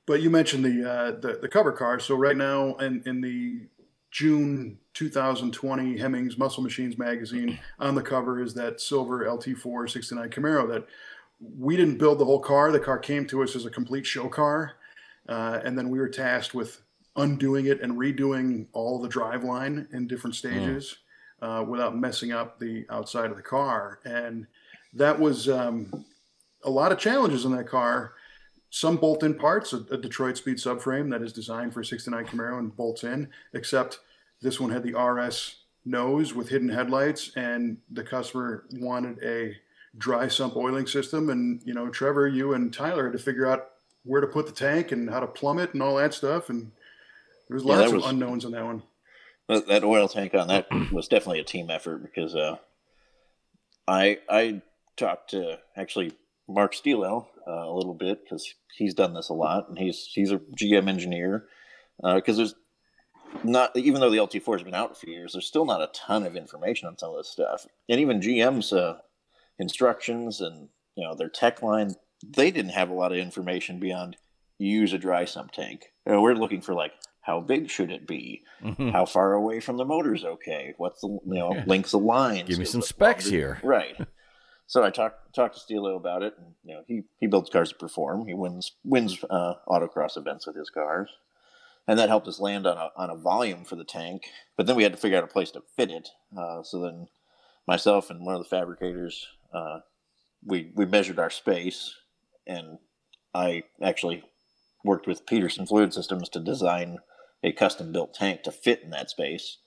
But you mentioned the uh, the, the cover car. So right now, in in the June 2020 Hemmings Muscle Machines magazine. On the cover is that silver LT4 69 Camaro that we didn't build the whole car. The car came to us as a complete show car. Uh, and then we were tasked with undoing it and redoing all the driveline in different hmm. stages mm. uh, without messing up the outside of the car. And that was um, a lot of challenges in that car. Some bolt-in parts, a, a Detroit Speed subframe that is designed for a 69 Camaro and bolts in, except this one had the RS nose with hidden headlights, and the customer wanted a dry sump oiling system. And you know, Trevor, you and Tyler had to figure out where to put the tank and how to plumb it and all that stuff. And there was lots yeah, was, of unknowns on that one. That oil tank on that was definitely a team effort because uh, I I talked to actually Mark Stielow uh, a little bit because he's done this a lot and he's he's a GM engineer because uh, there's not even though the LT4 has been out for years, there's still not a ton of information on some of this stuff. And even GM's uh, instructions and you know their tech line, they didn't have a lot of information beyond use a dry sump tank. You know, we're looking for like how big should it be? Mm-hmm. How far away from the motor's okay? What's the you know yeah. lengths of lines? Give me some specs longer? here. Right. So I talked talked to Stielow about it, and you know he he builds cars to perform. He wins wins uh, autocross events with his cars and that helped us land on a, on a volume for the tank. But then we had to figure out a place to fit it. Uh, so then myself and one of the fabricators, uh, we, we measured our space and I actually worked with Peterson Fluid Systems to design a custom built tank to fit in that space.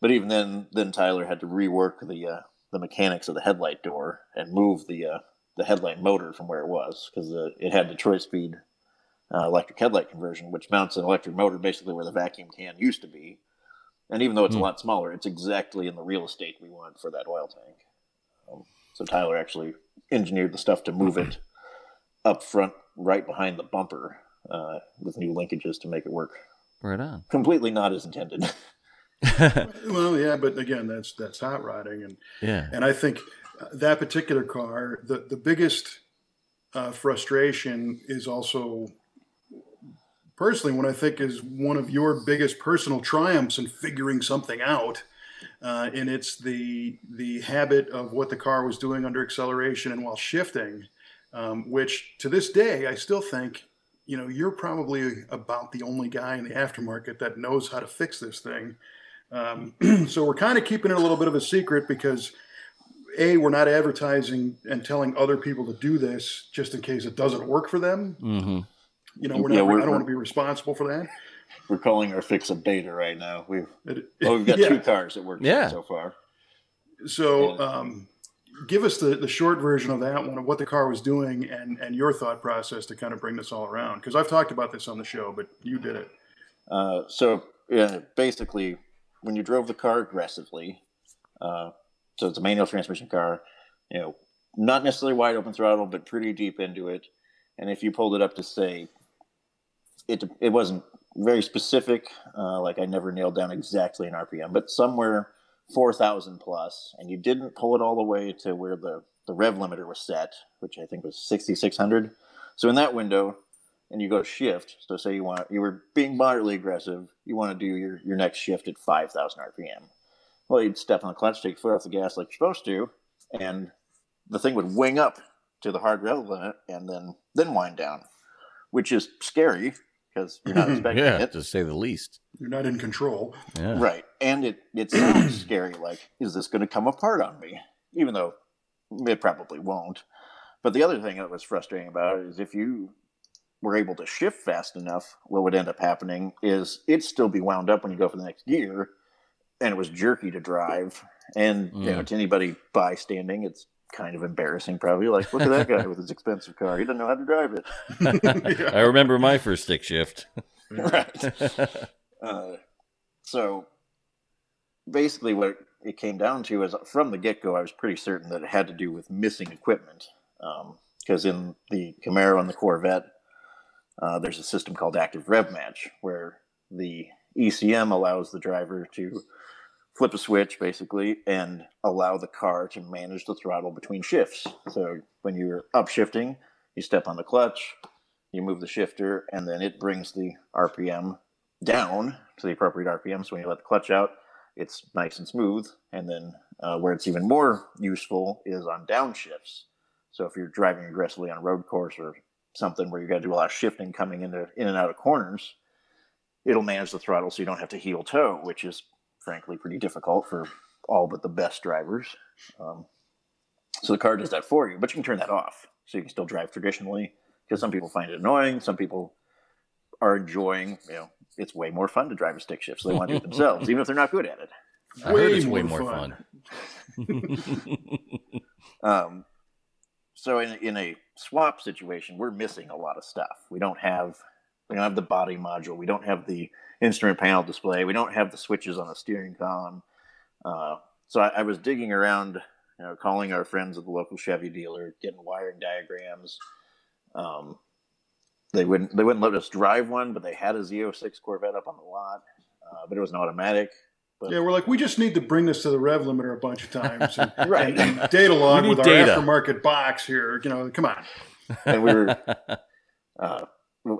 But even then, then Tyler had to rework the uh, the mechanics of the headlight door and move the uh, the headlight motor from where it was because uh, it had Detroit speed uh, electric headlight conversion, which mounts an electric motor basically where the vacuum can used to be. And even though it's mm. a hmm. lot smaller, it's exactly in the real estate we want for that oil tank. Um, so Tyler actually engineered the stuff to move it up front, right behind the bumper, uh, with new linkages to make it work. Right on. Completely not as intended. well, yeah, but again, that's that's hot rodding, and yeah, and I think that particular car, the the biggest uh, frustration is also personally what I think is one of your biggest personal triumphs in figuring something out. Uh, and it's the the habit of what the car was doing under acceleration and while shifting, um, which to this day I still think, you know, you're probably about the only guy in the aftermarket that knows how to fix this thing. Um, so we're kind of keeping it a little bit of a secret because a we're not advertising and telling other people to do this just in case it doesn't work for them. Mm-hmm. You know, we're not, yeah, we're, I don't want to be responsible for that. We're calling our fix a beta right now. We've, well, we've got yeah. two cars that work yeah. so far. So, um, give us the, the short version of that one of what the car was doing and, and your thought process to kind of bring this all around. Because I've talked about this on the show, but you did it. Uh, so yeah, basically, when you drove the car aggressively, uh, so it's a manual transmission car, you know, not necessarily wide open throttle, but pretty deep into it. And if you pulled it up to say, it it wasn't very specific, uh, like I never nailed down exactly an RPM, but somewhere 4,000 plus, and you didn't pull it all the way to where the, the rev limiter was set, which I think was 6,600. So in that window, and you go shift, so say you want you were being moderately aggressive, you want to do your, your next shift at 5,000 RPM. Well, you'd step on the clutch, take your foot off the gas like you're supposed to, and the thing would wing up to the hard rev limit and then then wind down, which is scary because you're not expecting yeah, it. to say the least. You're not in control. Yeah. Right. And it, it sounds scary like, is this going to come apart on me? Even though it probably won't. But the other thing that was frustrating about it is if you were able to shift fast enough, what would end up happening is it'd still be wound up when you go for the next gear, and it was jerky to drive. And you know, Mm. to anybody bystanding, it's kind of embarrassing. Probably like, look at that guy with his expensive car; he doesn't know how to drive it. I remember my first stick shift. right. Uh, so basically, what it came down to is from the get go, I was pretty certain that it had to do with missing equipment. Because in the Camaro and the Corvette, uh, there's a system called Active Rev Match, where the ECM allows the driver to flip a switch basically and allow the car to manage the throttle between shifts. So when you're upshifting, you step on the clutch, you move the shifter, and then it brings the RPM down to the appropriate RPM. So when you let the clutch out, it's nice and smooth. And then uh, where it's even more useful is on downshifts. So if you're driving aggressively on road course or something where you got to do a lot of shifting coming into in and out of corners, it'll manage the throttle so you don't have to heel toe, which is frankly pretty difficult for all but the best drivers. Um, so the car does that for you, but you can turn that off so you can still drive traditionally. Because some people find it annoying, some people are enjoying. You know, it's way more fun to drive a stick shift, so they want to do it themselves, even if they're not good at it. I heard it's way more fun. Um, so in in a swap situation, we're missing a lot of stuff. We don't have we don't have the body module. We don't have the instrument panel display. We don't have the switches on the steering column. Uh, so I, I was digging around, you know, calling our friends at the local Chevy dealer, getting wiring diagrams. Um, they wouldn't they wouldn't let us drive one, but they had a Z06 Corvette up on the lot, uh, but it was an automatic. But Yeah, we're like, we just need to bring this to the rev limiter a bunch of times and, Right. and, and data log We need with our aftermarket box here. You know, come on. and we were uh,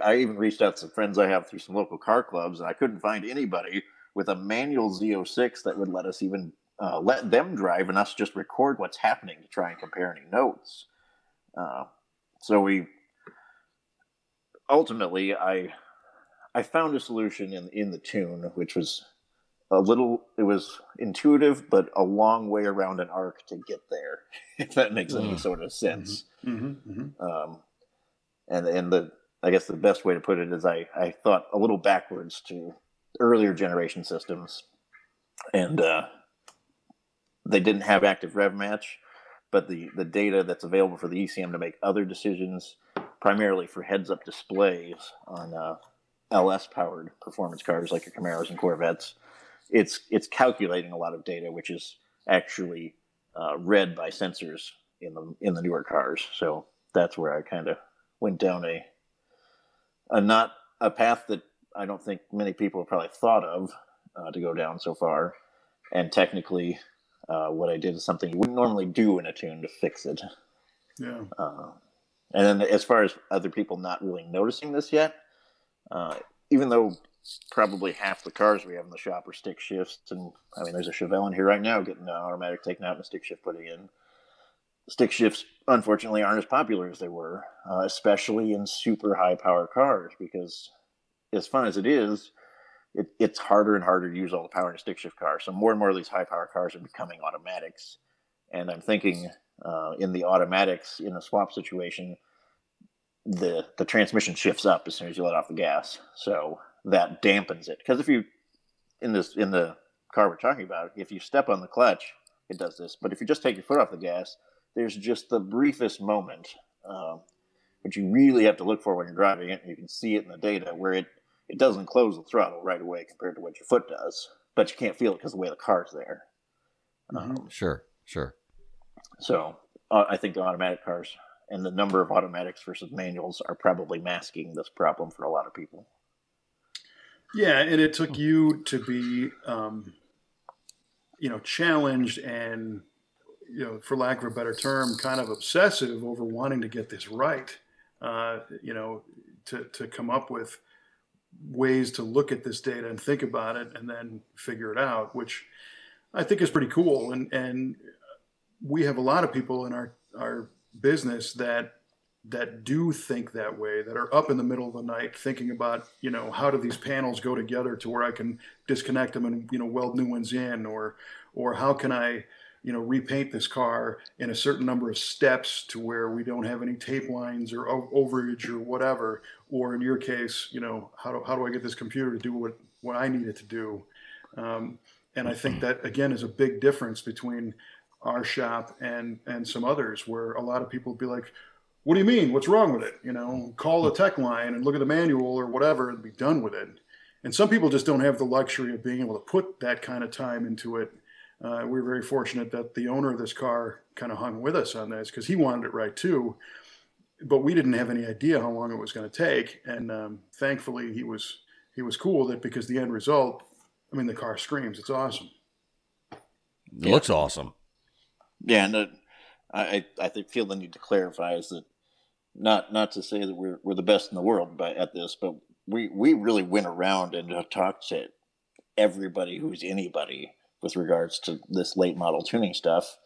I even reached out to some friends I have through some local car clubs, and I couldn't find anybody with a manual Z06 that would let us even uh, let them drive and us just record what's happening to try and compare any notes. Uh, so we ultimately I I found a solution in in the tune, which was a little it was intuitive, but a long way around an arc to get there, if that makes any Mm. sort of sense. Mm-hmm, mm-hmm. Um, and and the I guess the best way to put it is I, I thought a little backwards to earlier generation systems, and uh, they didn't have active rev match, but the the data that's available for the ECM to make other decisions, primarily for heads up displays on uh, LS powered performance cars like your Camaros and Corvettes, it's it's calculating a lot of data, which is actually uh, read by sensors in the in the newer cars. So that's where I kind of went down a a not a path that I don't think many people have probably thought of uh, to go down so far. And technically, uh, what I did is something you wouldn't normally do in a tune to fix it. Yeah. Uh, and then as far as other people not really noticing this yet, uh, even though probably half the cars we have in the shop are stick shifts, and I mean, there's a Chevelle in here right now getting an automatic taken out and a stick shift put in. Stick shifts, unfortunately, aren't as popular as they were, uh, especially in super high power cars, because as fun as it is, it, it's harder and harder to use all the power in a stick shift car. So more and more of these high power cars are becoming automatics. And I'm thinking uh, in the automatics, in a swap situation, the the transmission shifts up as soon as you let off the gas, so that dampens it. Because if you in this in the car we're talking about, if you step on the clutch it does this. But if you just take your foot off the gas, there's just the briefest moment, um, which you really have to look for when you're driving it. You can see it in the data where it, it doesn't close the throttle right away compared to what your foot does, but you can't feel it because the way the car's there. Mhm. Um, Sure, sure. so uh, I think the automatic cars and the number of automatics versus manuals are probably masking this problem for a lot of people. Yeah, and it took you to be, um, you know, challenged and, you know, for lack of a better term, kind of obsessive over wanting to get this right. Uh, you know, to to come up with ways to look at this data and think about it, and then figure it out, which I think is pretty cool. And and we have a lot of people in our our business that that do think that way, that are up in the middle of the night thinking about, you know, how do these panels go together to where I can disconnect them and, you know, weld new ones in, or, or how can I, you know, repaint this car in a certain number of steps to where we don't have any tape lines or overage or whatever, or in your case, you know, how do, how do I get this computer to do what, what I need it to do? Um, and I think that again is a big difference between our shop and and some others where a lot of people would be like what do you mean? What's wrong with it? You know call the tech line and look at the manual or whatever and be done with it. And some people just don't have the luxury of being able to put that kind of time into it. Uh, we're very fortunate that the owner of this car kind of hung with us on this because he wanted it right too. But we didn't have any idea how long it was going to take. And um, thankfully he was he was cool with it because the end result i mean the car screams. It's awesome. It looks awesome. Yeah, and uh, I I feel the need to clarify is that not not to say that we're we're the best in the world by at this, but we we really went around and talked to everybody who's anybody with regards to this late model tuning stuff,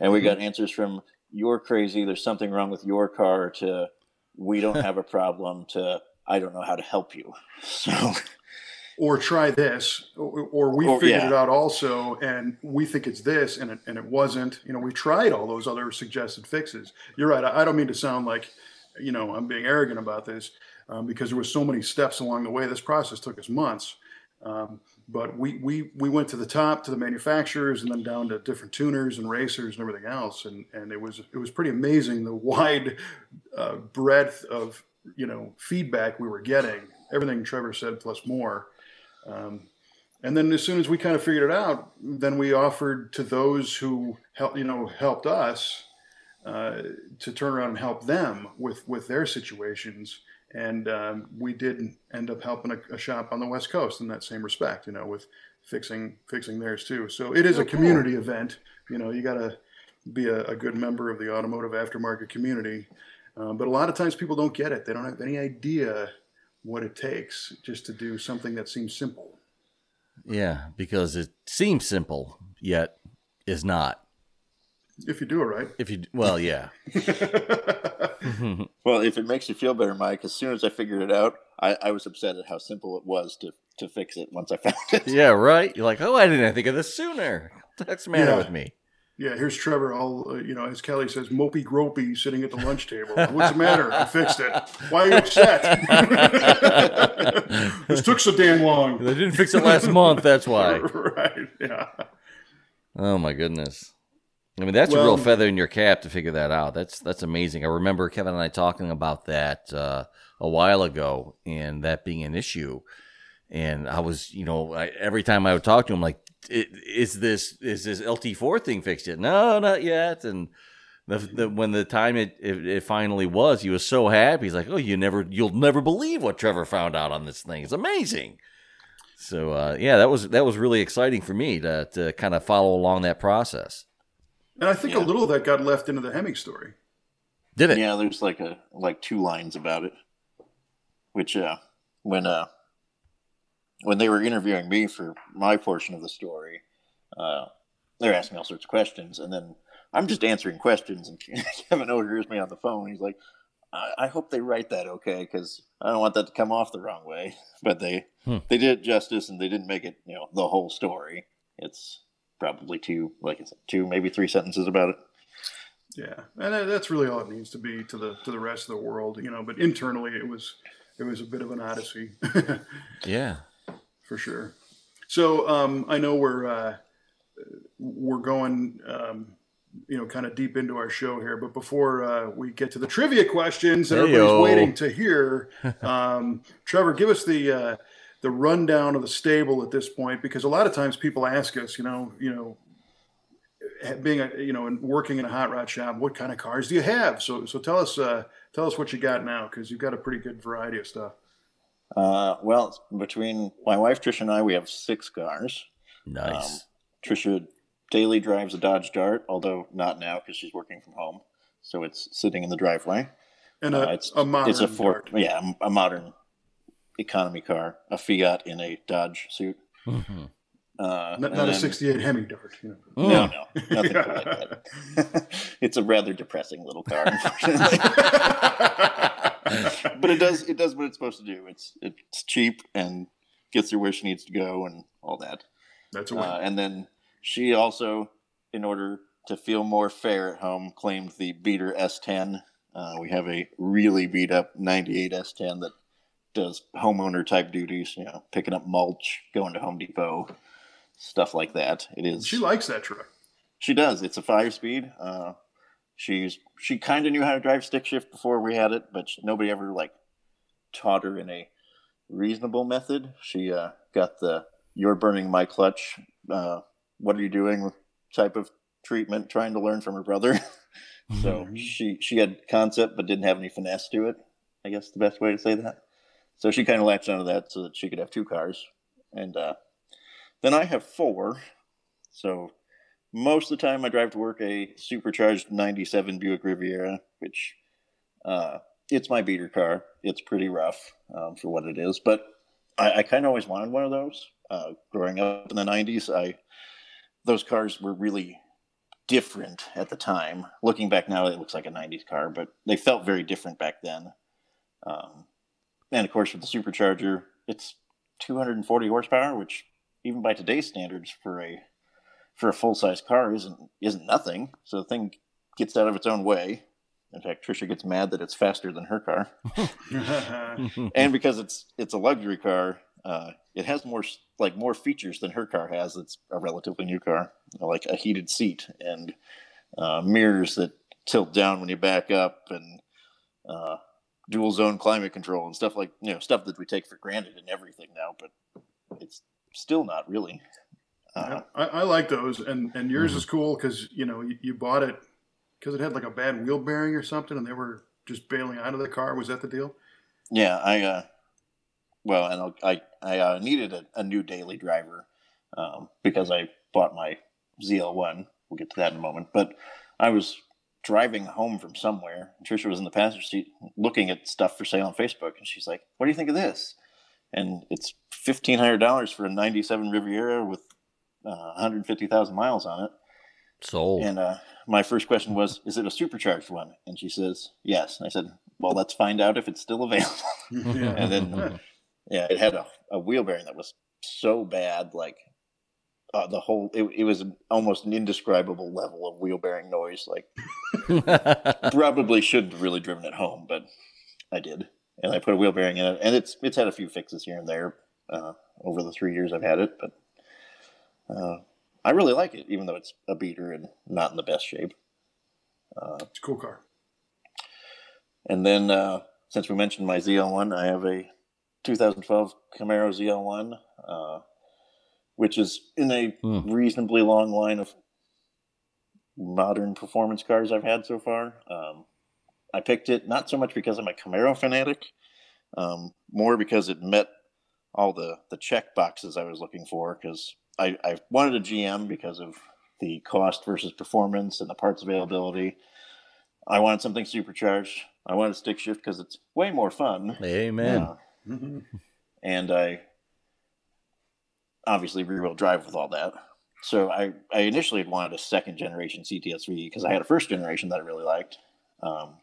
and we got answers from you're crazy, there's something wrong with your car to we don't have a problem to I don't know how to help you. So or try this, or, or we Or- figured yeah. it out also, and we think it's this, and it, and it wasn't. You know, we tried all those other suggested fixes. You're right. I, I don't mean to sound like, you know, I'm being arrogant about this, um, because there was so many steps along the way. This process took us months, um, but we we we went to the top to the manufacturers, and then down to different tuners and racers and everything else, and and it was it was pretty amazing the wide uh, breadth of you know feedback we were getting. Everything Trevor said plus more. Um, and then as soon as we kind of figured it out, then we offered to those who helped, you know, helped us uh, to turn around and help them with with their situations. And um, we did end up helping a, a shop on the West Coast in that same respect, you know, with fixing fixing theirs too. So it is Oh, a community event. You know, you got to be a, a good member of the automotive aftermarket community. Um, but a lot of times people don't get it. They don't have any idea what it takes just to do something that seems simple. Yeah, because it seems simple, yet is not. If you do it right. If you, well, yeah. Well, if it makes you feel better, Mike, as soon as I figured it out, I, I was upset at how simple it was to, to fix it once I found it. yeah, right. You're like, oh, I didn't think of this sooner. What's the matter Yeah. with me? Yeah, here's Trevor, all, uh, you know, as Kelly says, mopey gropey sitting at the lunch table. What's the matter? I fixed it. Why are you upset? this took so damn long. They didn't fix it last month. That's why. right, yeah. Oh my goodness. I mean, that's a real feather in your cap to figure that out. That's that's amazing. I remember Kevin and I talking about that uh, a while ago, and that being an issue. And I was, you know, I, every time I would talk to him, like, "I- is this is this LT four thing fixed yet? No, not yet. And the, the when the time it, it it finally was, he was so happy. He's like, oh, you never, you'll never believe what Trevor found out on this thing. It's amazing. So uh, yeah, that was that was really exciting for me to to kind of follow along that process. And I think a little of that got left into the Hemming story. Did it? Yeah, there's like a like two lines about it, which uh, when uh, when they were interviewing me for my portion of the story, uh, they're asking all sorts of questions, and then I'm just answering questions, and Kevin overhears me on the phone. He's like, "I, I hope they write that okay, because I don't want that to come off the wrong way." But they Hmm. they did it justice, and they didn't make it you know the whole story. It's probably two, like I said, two maybe three sentences about it. Yeah, and that's really all it needs to be to the to the rest of the world, you know. But internally, it was it was a bit of an odyssey. Yeah. For sure. So um, I know we're uh, we're going, um, you know, kind of deep into our show here. But before uh, we get to the trivia questions that everybody's Hey-yo. waiting to hear, um, Trevor, give us the uh, the rundown of the stable at this point, because a lot of times people ask us, you know, you know, being a you know and working in a hot rod shop, what kind of cars do you have? So so tell us uh, tell us what you got now, because you've got a pretty good variety of stuff. Uh, well, between my wife Trisha and I, we have six cars. Nice. Um, Trisha daily drives a Dodge Dart, although not now because she's working from home, so it's sitting in the driveway. And a, Uh, it's a modern it's a Ford, Dart. yeah, a modern economy car, a Fiat in a Dodge suit. Mhm. Uh, not, and not a '68 Hemi Dart. You know. No, no, nothing quite like that. it's a rather depressing little car, unfortunately. but it does it does what it's supposed to do. It's it's cheap and gets her where she needs to go and all that. That's a win. Uh, and then she also, in order to feel more fair at home, claimed the beater S10. Uh, we have a really beat up 98 S10 that does homeowner type duties, you know, picking up mulch, going to Home Depot, stuff like that. It is. she likes that truck. She does. It's a five speed. Uh, she's she kind of knew how to drive stick shift before we had it, but nobody ever like taught her in a reasonable method. She uh, got the "you're burning my clutch." Uh, what are you doing? Type of treatment, trying to learn from her brother. so Mhm. she she had concept, but didn't have any finesse to it. I guess the best way to say that. So she kind of latched onto that so that she could have two cars, and uh, then I have four. So most of the time I drive to work a supercharged 97 Buick Riviera, which uh, it's my beater car. It's pretty rough um, for what it is, but I, I kind of always wanted one of those. Uh, growing up in the 90s, I those cars were really different at the time. Looking back now, it looks like a 90s car, but they felt very different back then. Um, and of course, with the supercharger, it's 240 horsepower, which even by today's standards for a for a full size car isn't isn't nothing. So the thing gets out of its own way. In fact, Trisha gets mad that it's faster than her car, and because it's it's a luxury car, uh, it has more like more features than her car has. It's a relatively new car, like a heated seat and uh, mirrors that tilt down when you back up, and uh, dual zone climate control and stuff like you know stuff that we take for granted in everything now, but it's still not really. Uh, I, I like those, and and yours Mhm. is cool because you know you, you bought it because it had like a bad wheel bearing or something, and they were just bailing out of the car. Was that the deal? Yeah, I uh, well, and I'll- I I uh, needed a, a new daily driver um, because I bought my ZL1. We'll get to that in a moment. But I was driving home from somewhere. and Trisha was in the passenger seat looking at stuff for sale on Facebook, and she's like, "What do you think of this?" And it's fifteen hundred dollars for a '97 Riviera with uh, 150,000 miles on it. Sold. And uh, my first question was, "Is it a supercharged one?" And she says, "Yes." And I said, "Well, let's find out if it's still available." yeah. And then- Yeah, it had a, a wheel bearing that was so bad, like uh, the whole. It, it was almost an indescribable level of wheel bearing noise. Like probably shouldn't have really driven it home, but I did, and I put a wheel bearing in it, and it's it's had a few fixes here and there uh, over the three years I've had it, but uh, I really like it, even though it's a beater and not in the best shape. Uh, it's a cool car. and then, uh, since we mentioned my ZL1, I have a 2012 Camaro ZL1, uh, which is in a Hmm. reasonably long line of modern performance cars I've had so far. Um, I picked it not so much because I'm a Camaro fanatic, um, more because it met all the, the check boxes I was looking for. Because I, I wanted a GM because of the cost versus performance and the parts availability. I wanted something supercharged. I wanted a stick shift because it's way more fun. Amen. Uh, Mhm. and I obviously rear wheel drive with all that. So I, I initially had wanted a second generation CTSV because I had a first generation that I really liked. Um,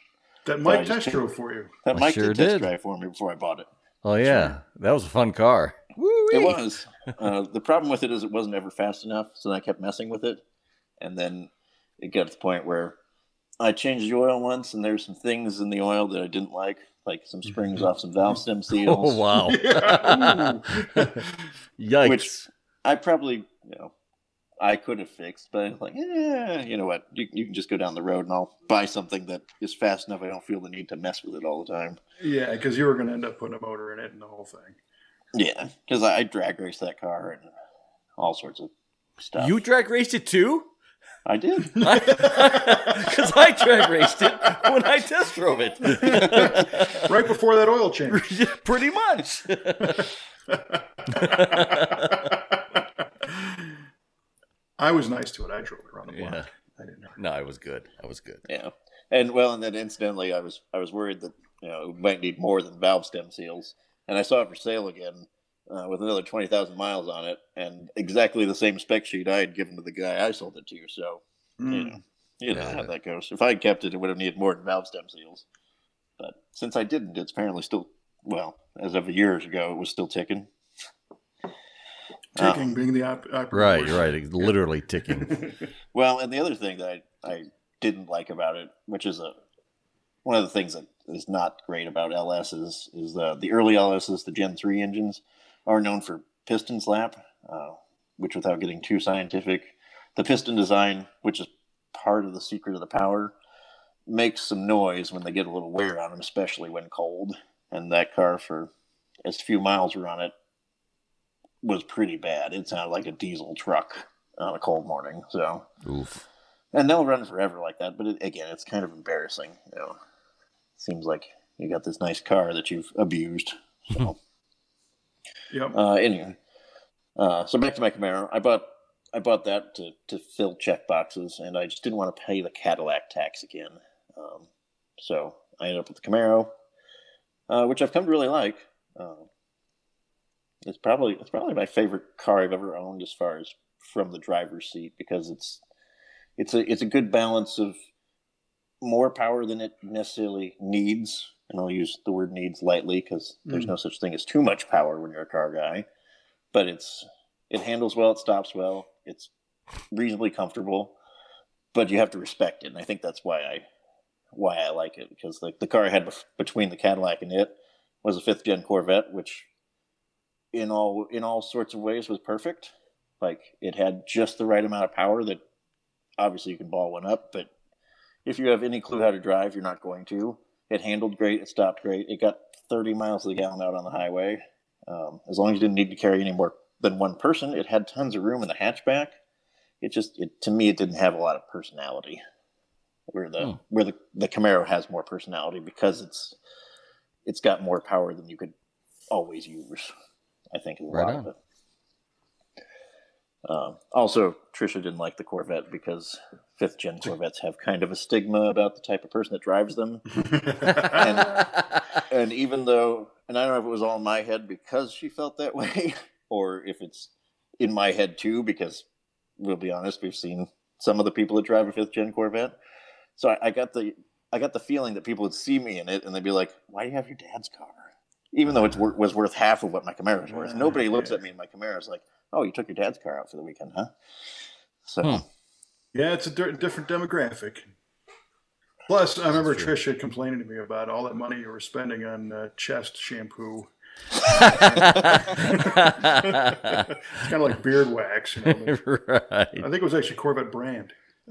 That Mike I test drove for you. that I Mike sure did test drive for me before I bought it. Oh yeah, that was a fun car. It was. Uh, the problem with it is it wasn't ever fast enough, so I kept messing with it, and then it got to the point where I changed the oil once, and there's some things in the oil that I didn't like, like some springs off some valve stem seals. Oh wow. Yikes. Which- I probably, you know, I could have fixed, but I'm like, yeah, you know what? You, you can just go down the road and I'll buy something that is fast enough. I don't feel the need to mess with it all the time. Yeah, because you were going to end up putting a motor in it and the whole thing. Yeah, because I, I drag raced that car and all sorts of stuff. You drag raced it too? I did. Because I drag raced it when I test drove it. right before that oil change. Pretty much. I was nice to it. I drove it around the block. Yeah. I didn't know. No, I was good. I was good. Yeah, and well, and then incidentally, I was I was worried that you know we might need more than valve stem seals, and I saw it for sale again uh, with another twenty thousand miles on it, and exactly the same spec sheet I had given to the guy I sold it to. So you Mm. know, you know Yeah. how that goes. If I had kept it, it would have needed more than valve stem seals. But since I didn't, it's apparently still well as of a year ago, it was still ticking. Ticking being the op- operative Right, word. you're right. It's literally ticking. Well, and the other thing that I, I didn't like about it, which is a one of the things that is not great about LSs, is the the early LSs, the Gen three engines, are known for piston slap, uh, which without getting too scientific, the piston design, which is part of the secret of the power, makes some noise when they get a little wear on them, especially when cold. And that car, for as few miles were on it, was pretty bad. It sounded like a diesel truck on a cold morning. So Oof. and they'll run forever like that. But it, again, it's kind of embarrassing. You know, seems like you got this nice car that you've abused. So Yep. uh, anyway, uh, so back to my Camaro. I bought I bought that to to fill check boxes, and I just didn't want to pay the Cadillac tax again. Um, so I ended up with the Camaro, uh, which I've come to really like. Uh, it's probably it's probably my favorite car I've ever owned as far as from the driver's seat because it's it's a it's a good balance of more power than it necessarily needs, and I'll use the word needs lightly because there's Mm. no such thing as too much power when you're a car guy. But it's it handles well, it stops well, it's reasonably comfortable, but you have to respect it, and I think that's why I why I like it because like the car I had bef- between the Cadillac and it was a fifth gen Corvette, which in all in all sorts of ways was perfect. Like it had just the right amount of power that obviously you can ball one up, but if you have any clue how to drive, you're not going to. It handled great. It stopped great. It got 30 miles to the gallon out on the highway. Um, as long as you didn't need to carry any more than one person, it had tons of room in the hatchback. It just, it, to me, it didn't have a lot of personality. Where the Hmm. where the, the Camaro has more personality because it's it's got more power than you could always use. I think a Right lot on. of it. Um, also, Trisha didn't like the Corvette because fifth gen Corvettes have kind of a stigma about the type of person that drives them. And even though, and I don't know if it was all in my head because she felt that way, or if it's in my head too, because we'll be honest, we've seen some of the people that drive a fifth gen Corvette. So I, I got the I got the feeling that people would see me in it and they'd be like, "Why do you have your dad's car?" Even though it was worth half of what my Camaro is worth. Nobody looks at me in my Camaro is like, "Oh, you took your dad's car out for the weekend, huh?" So Hmm. Yeah, it's a di- different demographic. Plus, I remember true. Trisha complaining to me about all that money you were spending on uh, chest shampoo. It's kind of like beard wax. You know? I right. think it was actually Corvette brand.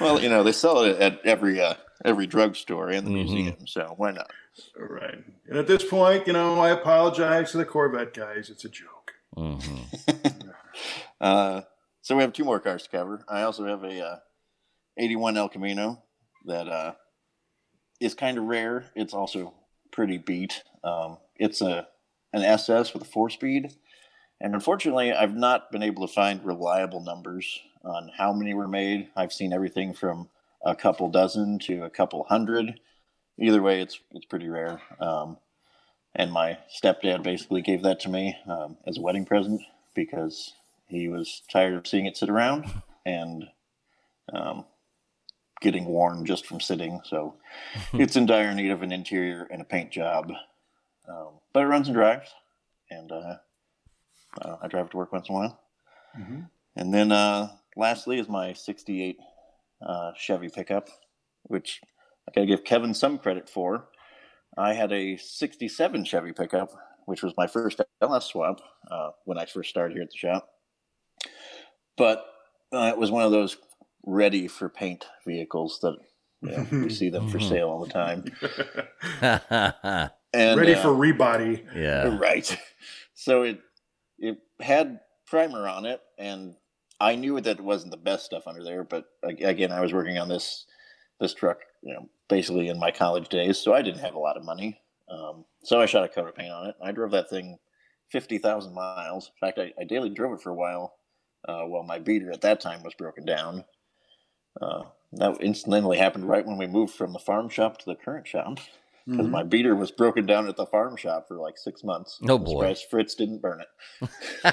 well, you know, they sell it at every uh, every drugstore and the Mhm. museum, so why not? Right. And at this point, you know, I apologize to the Corvette guys. It's a joke. Mhm. Uh, so we have two more cars to cover. I also have a uh, 81 El Camino that uh, is kind of rare. It's also pretty beat. Um, it's a an SS with a four speed, and unfortunately, I've not been able to find reliable numbers on how many were made. I've seen everything from a couple dozen to a couple hundred. Either way, it's it's pretty rare. Um, and my stepdad basically gave that to me um, as a wedding present because he was tired of seeing it sit around and um, getting worn just from sitting. So it's in dire need of an interior and a paint job. Um, but it runs and drives, and uh, uh, I drive it to work once in a while. Mm-hmm. And then uh, lastly is my 68 uh, Chevy pickup, which I got to give Kevin some credit for. I had a 67 Chevy pickup which was my first LS swap uh, when I first started here at the shop. But uh, it was one of those ready for paint vehicles that you know, we see them for sale all the time. And Ready uh, for rebody. yeah. Right. So it it had primer on it, and I knew that it wasn't the best stuff under there. But again, I was working on this this truck, you know, basically in my college days, so I didn't have a lot of money. Um, so I shot a coat of paint on it. I drove that thing fifty thousand miles. In fact, I, I daily drove it for a while uh, while my beater at that time was broken down. Uh, that incidentally happened right when we moved from the farm shop to the current shop because Mhm. my beater was broken down at the farm shop for like six months. Oh, I'm boy. surprised Fritz didn't burn it.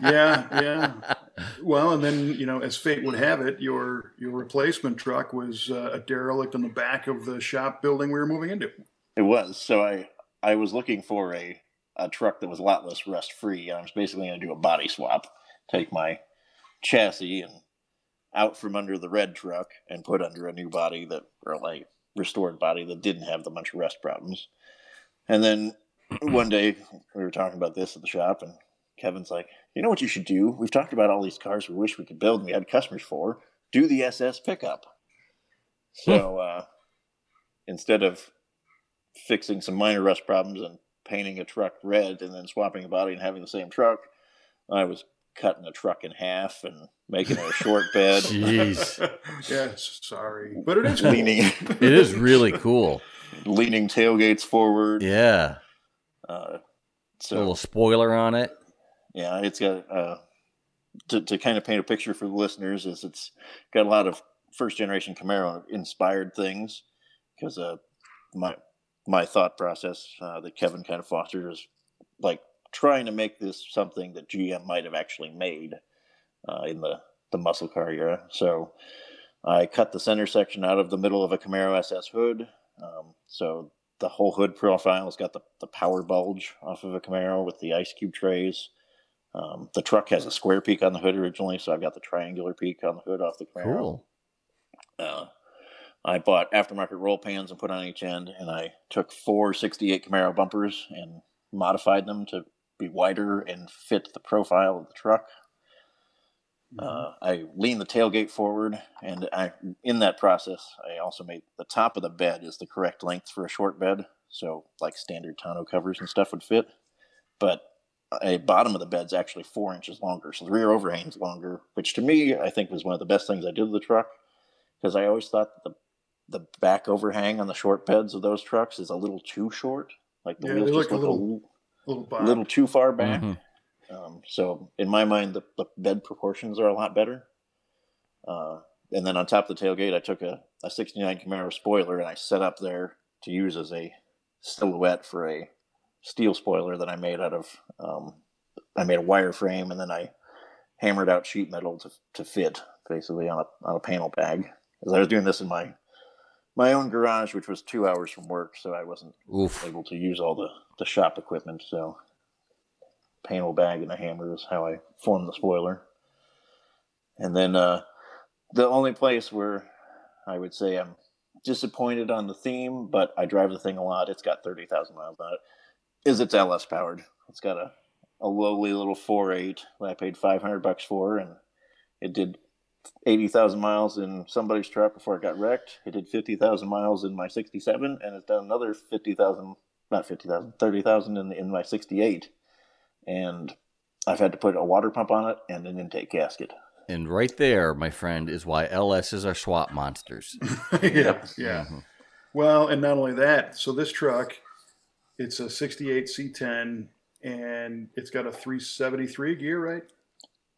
Yeah, yeah. Well, and then you know, as fate would have it, your your replacement truck was uh, a derelict in the back of the shop building we were moving into. It was so I I was looking for a a truck that was a lot less rust free. I was basically going to do a body swap, take my chassis and out from under the red truck and put under a new body that or like restored body that didn't have the bunch of rust problems. And then one day we were talking about this at the shop and Kevin's like, you know what you should do? We've talked about all these cars we wish we could build and we had customers for. Do the SS pickup. So uh, instead of fixing some minor rust problems and painting a truck red and then swapping a body and having the same truck, I was cutting a truck in half and making it a short bed, Jeez. yes, sorry, but it is cool. leaning It is really cool. leaning tailgates forward. Yeah. Uh, A little spoiler on it. yeah, it's got uh, to to kind of paint a picture for the listeners is it's got a lot of first generation Camaro inspired things because uh, my my thought process uh, that Kevin kind of fostered is like trying to make this something that GM might have actually made uh, in the the muscle car era. So I cut the center section out of the middle of a Camaro SS hood. Um, so the whole hood profile has got the, the power bulge off of a Camaro with the ice cube trays. Um, the truck has a square peak on the hood originally, so I've got the triangular peak on the hood off the Camaro. Cool. Uh, I bought aftermarket roll pans and put on each end, and I took four 68 Camaro bumpers and modified them to be wider and fit the profile of the truck. Uh, I lean the tailgate forward, and I, in that process, I also made the top of the bed is the correct length for a short bed, so like standard tonneau covers and stuff would fit. But a bottom of the bed's actually four inches longer, so the rear overhang's longer, which to me I think was one of the best things I did to the truck, because I always thought that the the back overhang on the short beds of those trucks is a little too short. Like the Yeah, wheels they just look look a little- little, little little too far back. Mhm. Um, so in my mind, the, the bed proportions are a lot better. Uh, and then on top of the tailgate, I took a, a 69 Camaro spoiler and I set up there to use as a silhouette for a steel spoiler that I made out of, um, I made a wireframe and then I hammered out sheet metal to, to fit basically on a, on a panel bag. As I was doing this in my, my own garage, which was two hours from work, so I wasn't Oof. able to use all the, the shop equipment. So, panel bag and a hammer is how I formed the spoiler. And then uh, the only place where I would say I'm disappointed on the theme, but I drive the thing a lot. It's got 30,000 miles on it. Is it's LS powered. It's got a, a lowly little 4.8 that I paid 500 bucks for, and it did 80,000 miles in somebody's truck before it got wrecked. It did 50,000 miles in my 67, and it's done another 50,000, not 50,000, 30,000 in, in my 68. And I've had to put a water pump on it and an intake gasket. And right there, my friend, is why LSs are swap monsters. yeah, yeah. Mhm. Well, and not only that, so this truck, it's a 68 C10 and it's got a 373 gear, right?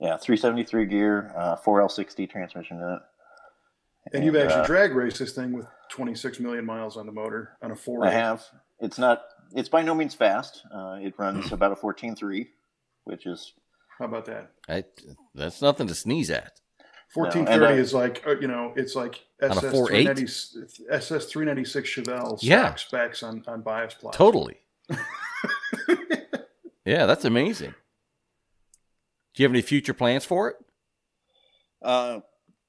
Yeah, 373 gear, uh, 4L60 transmission in it. And you've actually uh, drag raced this thing with 26 million miles on the motor on a four. I have. It's not. It's by no means fast. Uh, it runs about a 14.3, which is How about that? I, that's nothing to sneeze at. 1430 I- is like uh, you know, it's like SS 390 SS 396 Chevelle stock Yeah. specs on on bias plies. Totally. yeah, that's amazing. Do you have any future plans for it? Uh,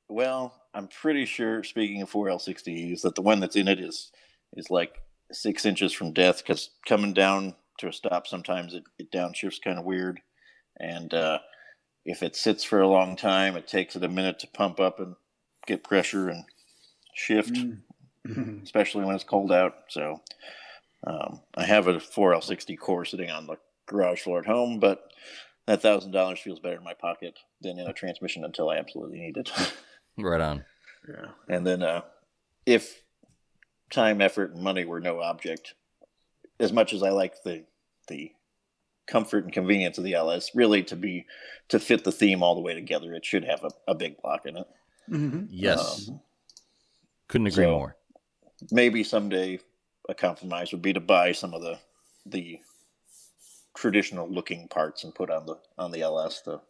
well, I'm pretty sure. Speaking of 4L60s, that the one that's in it is is like six inches from death because coming down to a stop. Sometimes it, it downshifts kind of weird, and uh, if it sits for a long time, it takes it a minute to pump up and get pressure and shift, Mm. especially when it's cold out. So um, I have a 4L60 core sitting on the garage floor at home, but that thousand dollars feels better in my pocket than in a transmission until I absolutely need it. Right on. yeah. and then uh, if time, effort, and money were no object, as much as I like the the comfort and convenience of the LS, really to be to fit the theme all the way together, it should have a, a big block in it. Mm-hmm. Yes. Um, Couldn't agree so- more. maybe someday a compromise would be to buy some of the the traditional looking parts and put on the on the LS the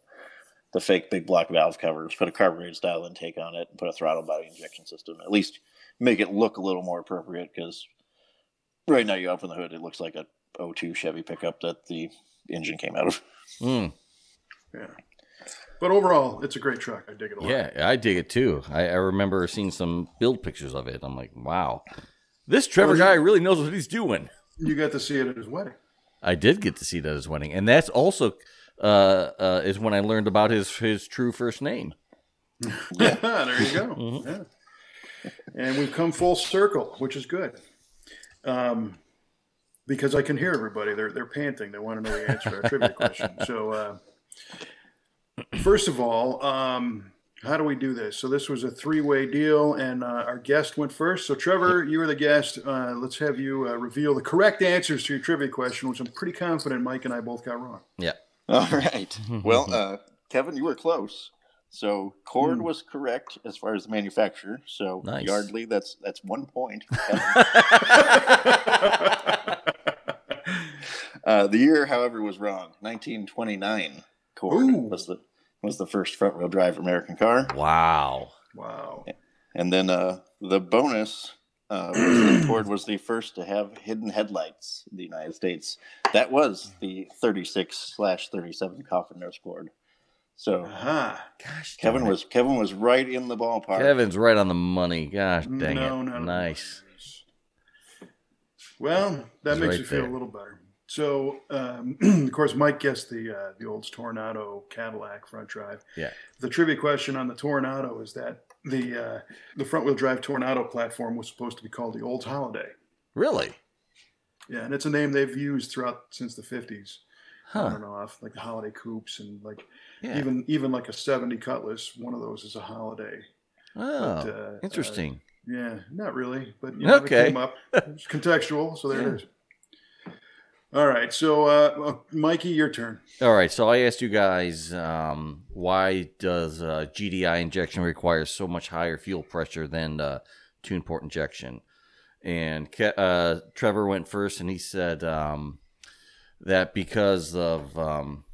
the fake big block valve covers, put a carbureted style intake on it, and put a throttle body injection system. At least make it look a little more appropriate because right now you open the hood, it looks like a 02 Chevy pickup that the engine came out of. Mm. Yeah. But overall, it's a great truck. I dig it a lot. Yeah, I dig it too. I, I remember seeing some build pictures of it. I'm like, wow, this Trevor Was it- guy really knows what he's doing. You got to see it at his wedding. I did get to see it at his wedding, and that's also uh, uh, is when I learned about his his true first name. there you go. Mhm. Yeah. And we've come full circle, which is good. Um, because I can hear everybody. They're they're panting. They want to know the answer to our trivia question. So, uh, first of all, um, how do we do this? So this was a three-way deal, and uh, our guest went first. So Trevor, you were the guest. Uh, let's have you uh, reveal the correct answers to your trivia question, which I'm pretty confident Mike and I both got wrong. Yeah. All right. Well, uh, Kevin, you were close. So Cord Hmm. was correct as far as the manufacturer. So Nice. Yardley, that's that's one point. Kevin. uh, the year, however, was wrong. 1929. Cord Ooh. was the was the first front wheel drive American car, Wow. wow. and then uh, the bonus. Uh, was that Cord was the first to have hidden headlights in the United States. That was the 36 slash 37 coffin nose Cord. So Aha. Gosh, Kevin darn it. was Kevin was right in the ballpark. Kevin's right on the money. Gosh dang no, it. no, no. nice. Well, that He's makes right you feel there. a little better. So, um, of course, Mike guessed the uh, the old Toronado Cadillac front drive. Yeah. The trivia question on the Toronado is that the uh, the front wheel drive Toronado platform was supposed to be called the Old Holiday. Really? Yeah, and it's a name they've used throughout since the fifties. I Huh. don't know, off like the Holiday Coupes and like Yeah. even even like a seventy Cutlass. One of those is a Holiday. oh, but, uh, interesting. Yeah, not really, but you know, Okay. it came up. It's contextual, so there it is. All right, so uh, uh, Mikey, your turn. All right, so I asked you guys um, why does uh, GDI injection require so much higher fuel pressure than uh, tuned port injection? And uh, Trevor went first, and he said um, that because of um,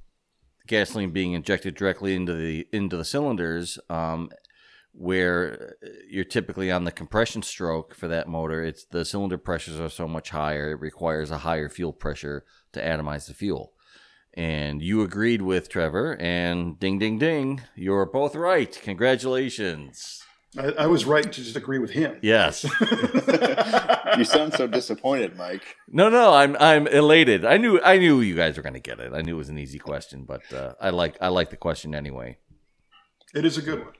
gasoline being injected directly into the into the cylinders, um, where you're typically on the compression stroke for that motor, it's the cylinder pressures are so much higher. It requires a higher fuel pressure to atomize the fuel. And you agreed with Trevor, and ding, ding, ding, you're both right. Congratulations. I, I was right to just agree with him. Yes. you sound so disappointed, Mike. No, no, I'm I'm elated. I knew I knew you guys were going to get it. I knew it was an easy question, but uh, I like I like the question anyway. It is a good one,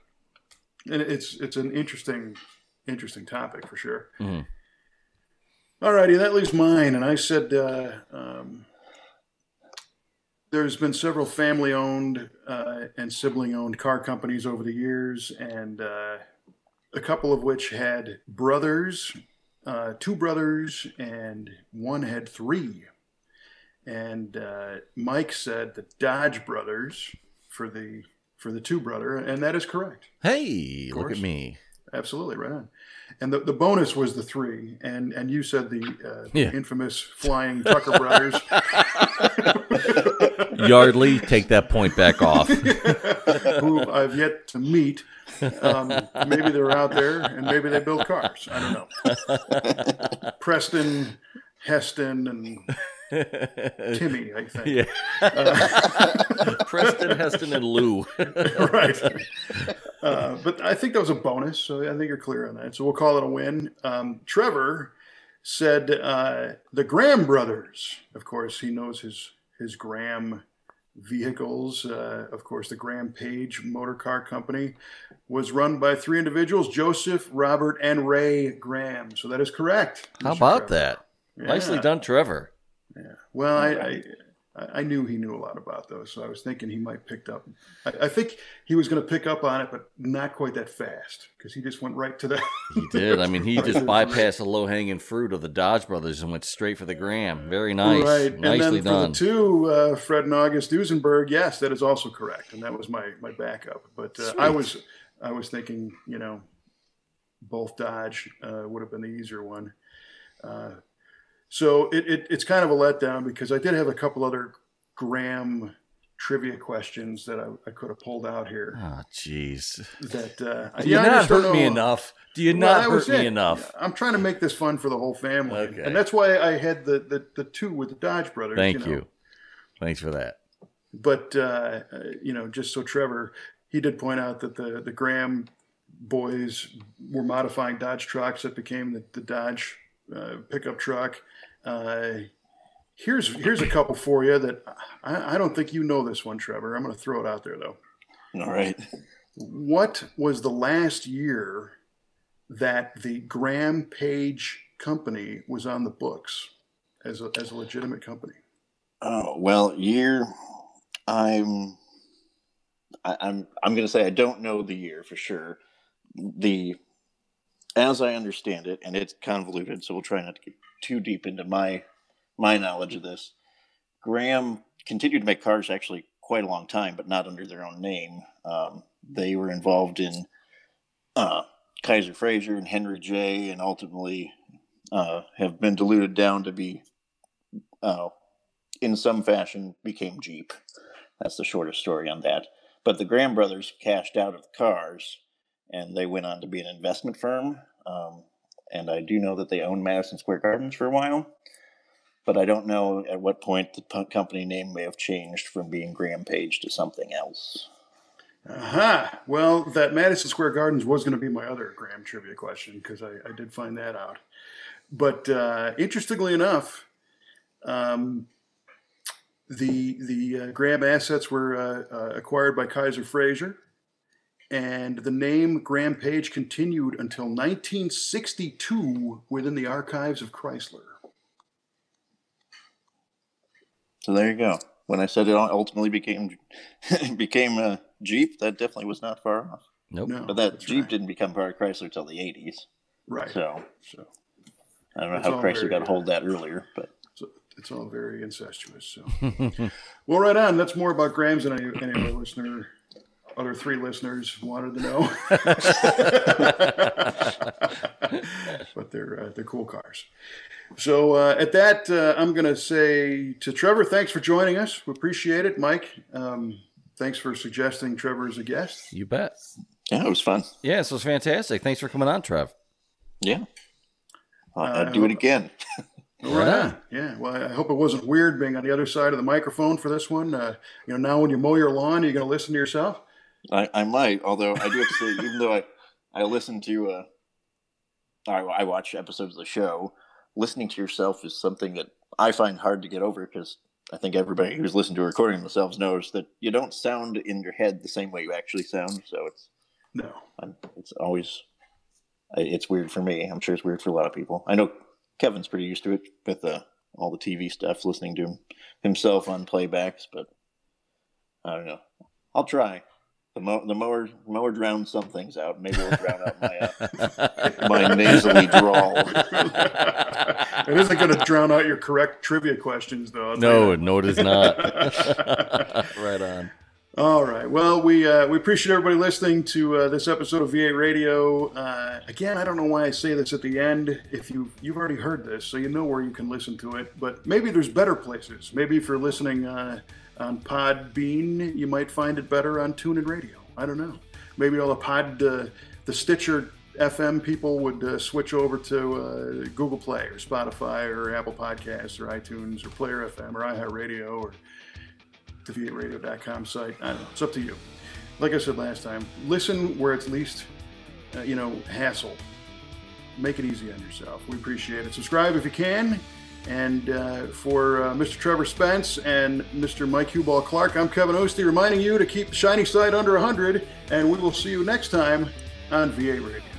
and it's it's an interesting interesting topic for sure. Mhm. All righty, that leaves mine, and I said uh, um, there's been several family-owned uh, and sibling-owned car companies over the years, and uh, a couple of which had brothers, uh, two brothers, and one had three. And uh, Mike said the Dodge brothers for the for the two brother, and that is correct. Hey, look at me. Absolutely, right on. And the, the bonus was the three, and and you said the uh, Yeah. infamous flying Tucker brothers, Yardley, take that point back off. who I've yet to meet. Um, maybe they're out there, and maybe they build cars. I don't know. Preston, Heston, and Timmy, I think. yeah. Preston, Heston, and Lou. right. Uh, but I think that was a bonus, so I think you're clear on that. So we'll call it a win. Um, Trevor, said uh, the Graham brothers. Of course, he knows his his Graham vehicles. Uh, of course, the Graham Paige Motor Car Company was run by three individuals: Joseph, Robert, and Ray Graham. So that is correct. How Mr. about Trevor. that? Nicely done, Trevor. Yeah. Well, I, I I knew he knew a lot about those, so I was thinking he might picked up. I, I think he was going to pick up on it, but not quite that fast because he just went right to the. He did. I mean, he just bypassed the low hanging fruit of the Dodge brothers and went straight for the Graham. Very nice. Right, Nicely and then done. for the two, uh, Fred and August Duesenberg, yes, that is also correct, and that was my my backup. But uh, I was I was thinking, you know, both Dodge uh, would have been the easier one. So it, it it's kind of a letdown because I did have a couple other Graham trivia questions that I, I could have pulled out here. Oh, jeez. That uh, Do you yeah, not hurt me enough? Do you Well, not hurt me it. enough? I'm trying to make this fun for the whole family, Okay. and that's why I had the the, the two with the Dodge brothers. Thank know. you. Thanks for that. But uh, uh, you know, just so Trevor, he did point out that the the Graham boys were modifying Dodge trucks that became the, the Dodge uh, pickup truck. Uh, here's here's a couple for you that I, I don't think you know this one, Trevor. I'm going to throw it out there though. All right. What was the last year that the Graham Paige company was on the books as a, as a legitimate company? Oh well, year. I'm. I, I'm. I'm going to say I don't know the year for sure. The, as I understand it, and it's convoluted, so we'll try not to get too deep into my my knowledge of this. Graham continued to make cars actually quite a long time, but not under their own name. Um, they were involved in uh, Kaiser-Frazer and Henry J, and ultimately uh, have been diluted down to be uh, in some fashion became Jeep. That's the shortest story on that. But the Graham brothers cashed out of the cars and they went on to be an investment firm. Um, and I do know that they owned Madison Square Gardens for a while. But I don't know at what point the company name may have changed from being Graham Paige to something else. Aha. Well, that Madison Square Gardens was going to be my other Graham trivia question because I, I did find that out. But uh, interestingly enough, um, the the uh, Graham assets were uh, uh, acquired by Kaiser-Frazer, and the name Graham Paige continued until 1962 within the archives of Chrysler. So there you go. When I said it ultimately became became a Jeep, that definitely was not far off. Nope. No, But that Jeep right. didn't become part of Chrysler until the 80s. right. So So I don't know It's how Chrysler got good. hold of that earlier, but it's all very incestuous. So, well, right on. That's more about Grams than any, any other listener, other three listeners wanted to know. but they're uh, they're cool cars. So uh, at that, uh, I'm going to say to Trevor, thanks for joining us. We appreciate it, Mike. Um, thanks for suggesting Trevor as a guest. You bet. yeah, it was fun. Yeah, it was fantastic. Thanks for coming on, Trev. Yeah. I'll, Uh, I'd do it again. Right on. Yeah. Well, I hope it wasn't weird being on the other side of the microphone for this one. Uh, you know, now when you mow your lawn, are you're going to listen to yourself. I, I might, although I do have to say, even though I, I listen to, uh, I, I watch episodes of the show, listening to yourself is something that I find hard to get over because I think everybody who's listened to a recording themselves knows that you don't sound in your head the same way you actually sound. So it's, No. I'm, it's always, I- it's weird for me. I'm sure it's weird for a lot of people. I know Kevin's pretty used to it with uh, all the TV stuff, listening to him, himself on playbacks, but I don't know. I'll try. The, mo- the mower mower drowns some things out. Maybe it'll drown out my uh, my nasally drawl. it isn't going to drown out your correct trivia questions, though. I'll No, you no, it is not. right on. All right. Well, we uh, we appreciate everybody listening to uh, this episode of V8 Radio. Uh, again, I don't know why I say this at the end. If you you've already heard this, so you know where you can listen to it. But maybe there's better places. Maybe if you're listening uh, on Podbean, you might find it better on TuneIn Radio. I don't know. Maybe all the Pod uh, the Stitcher FM people would uh, switch over to uh, Google Play or Spotify or Apple Podcasts or iTunes or Player FM or iHeartRadio or the v8radio.com site. I don't know. It's up to you. Like I said last time, listen where it's least, uh, you know, hassle. make it easy on yourself. We appreciate it. Subscribe if you can. And uh, for uh, Mr. Trevor Spence and Mr. Mike Q-Ball Clarke, I'm Kevin Oeste reminding you to keep the shiny side under 100, and we will see you next time on V8 Radio.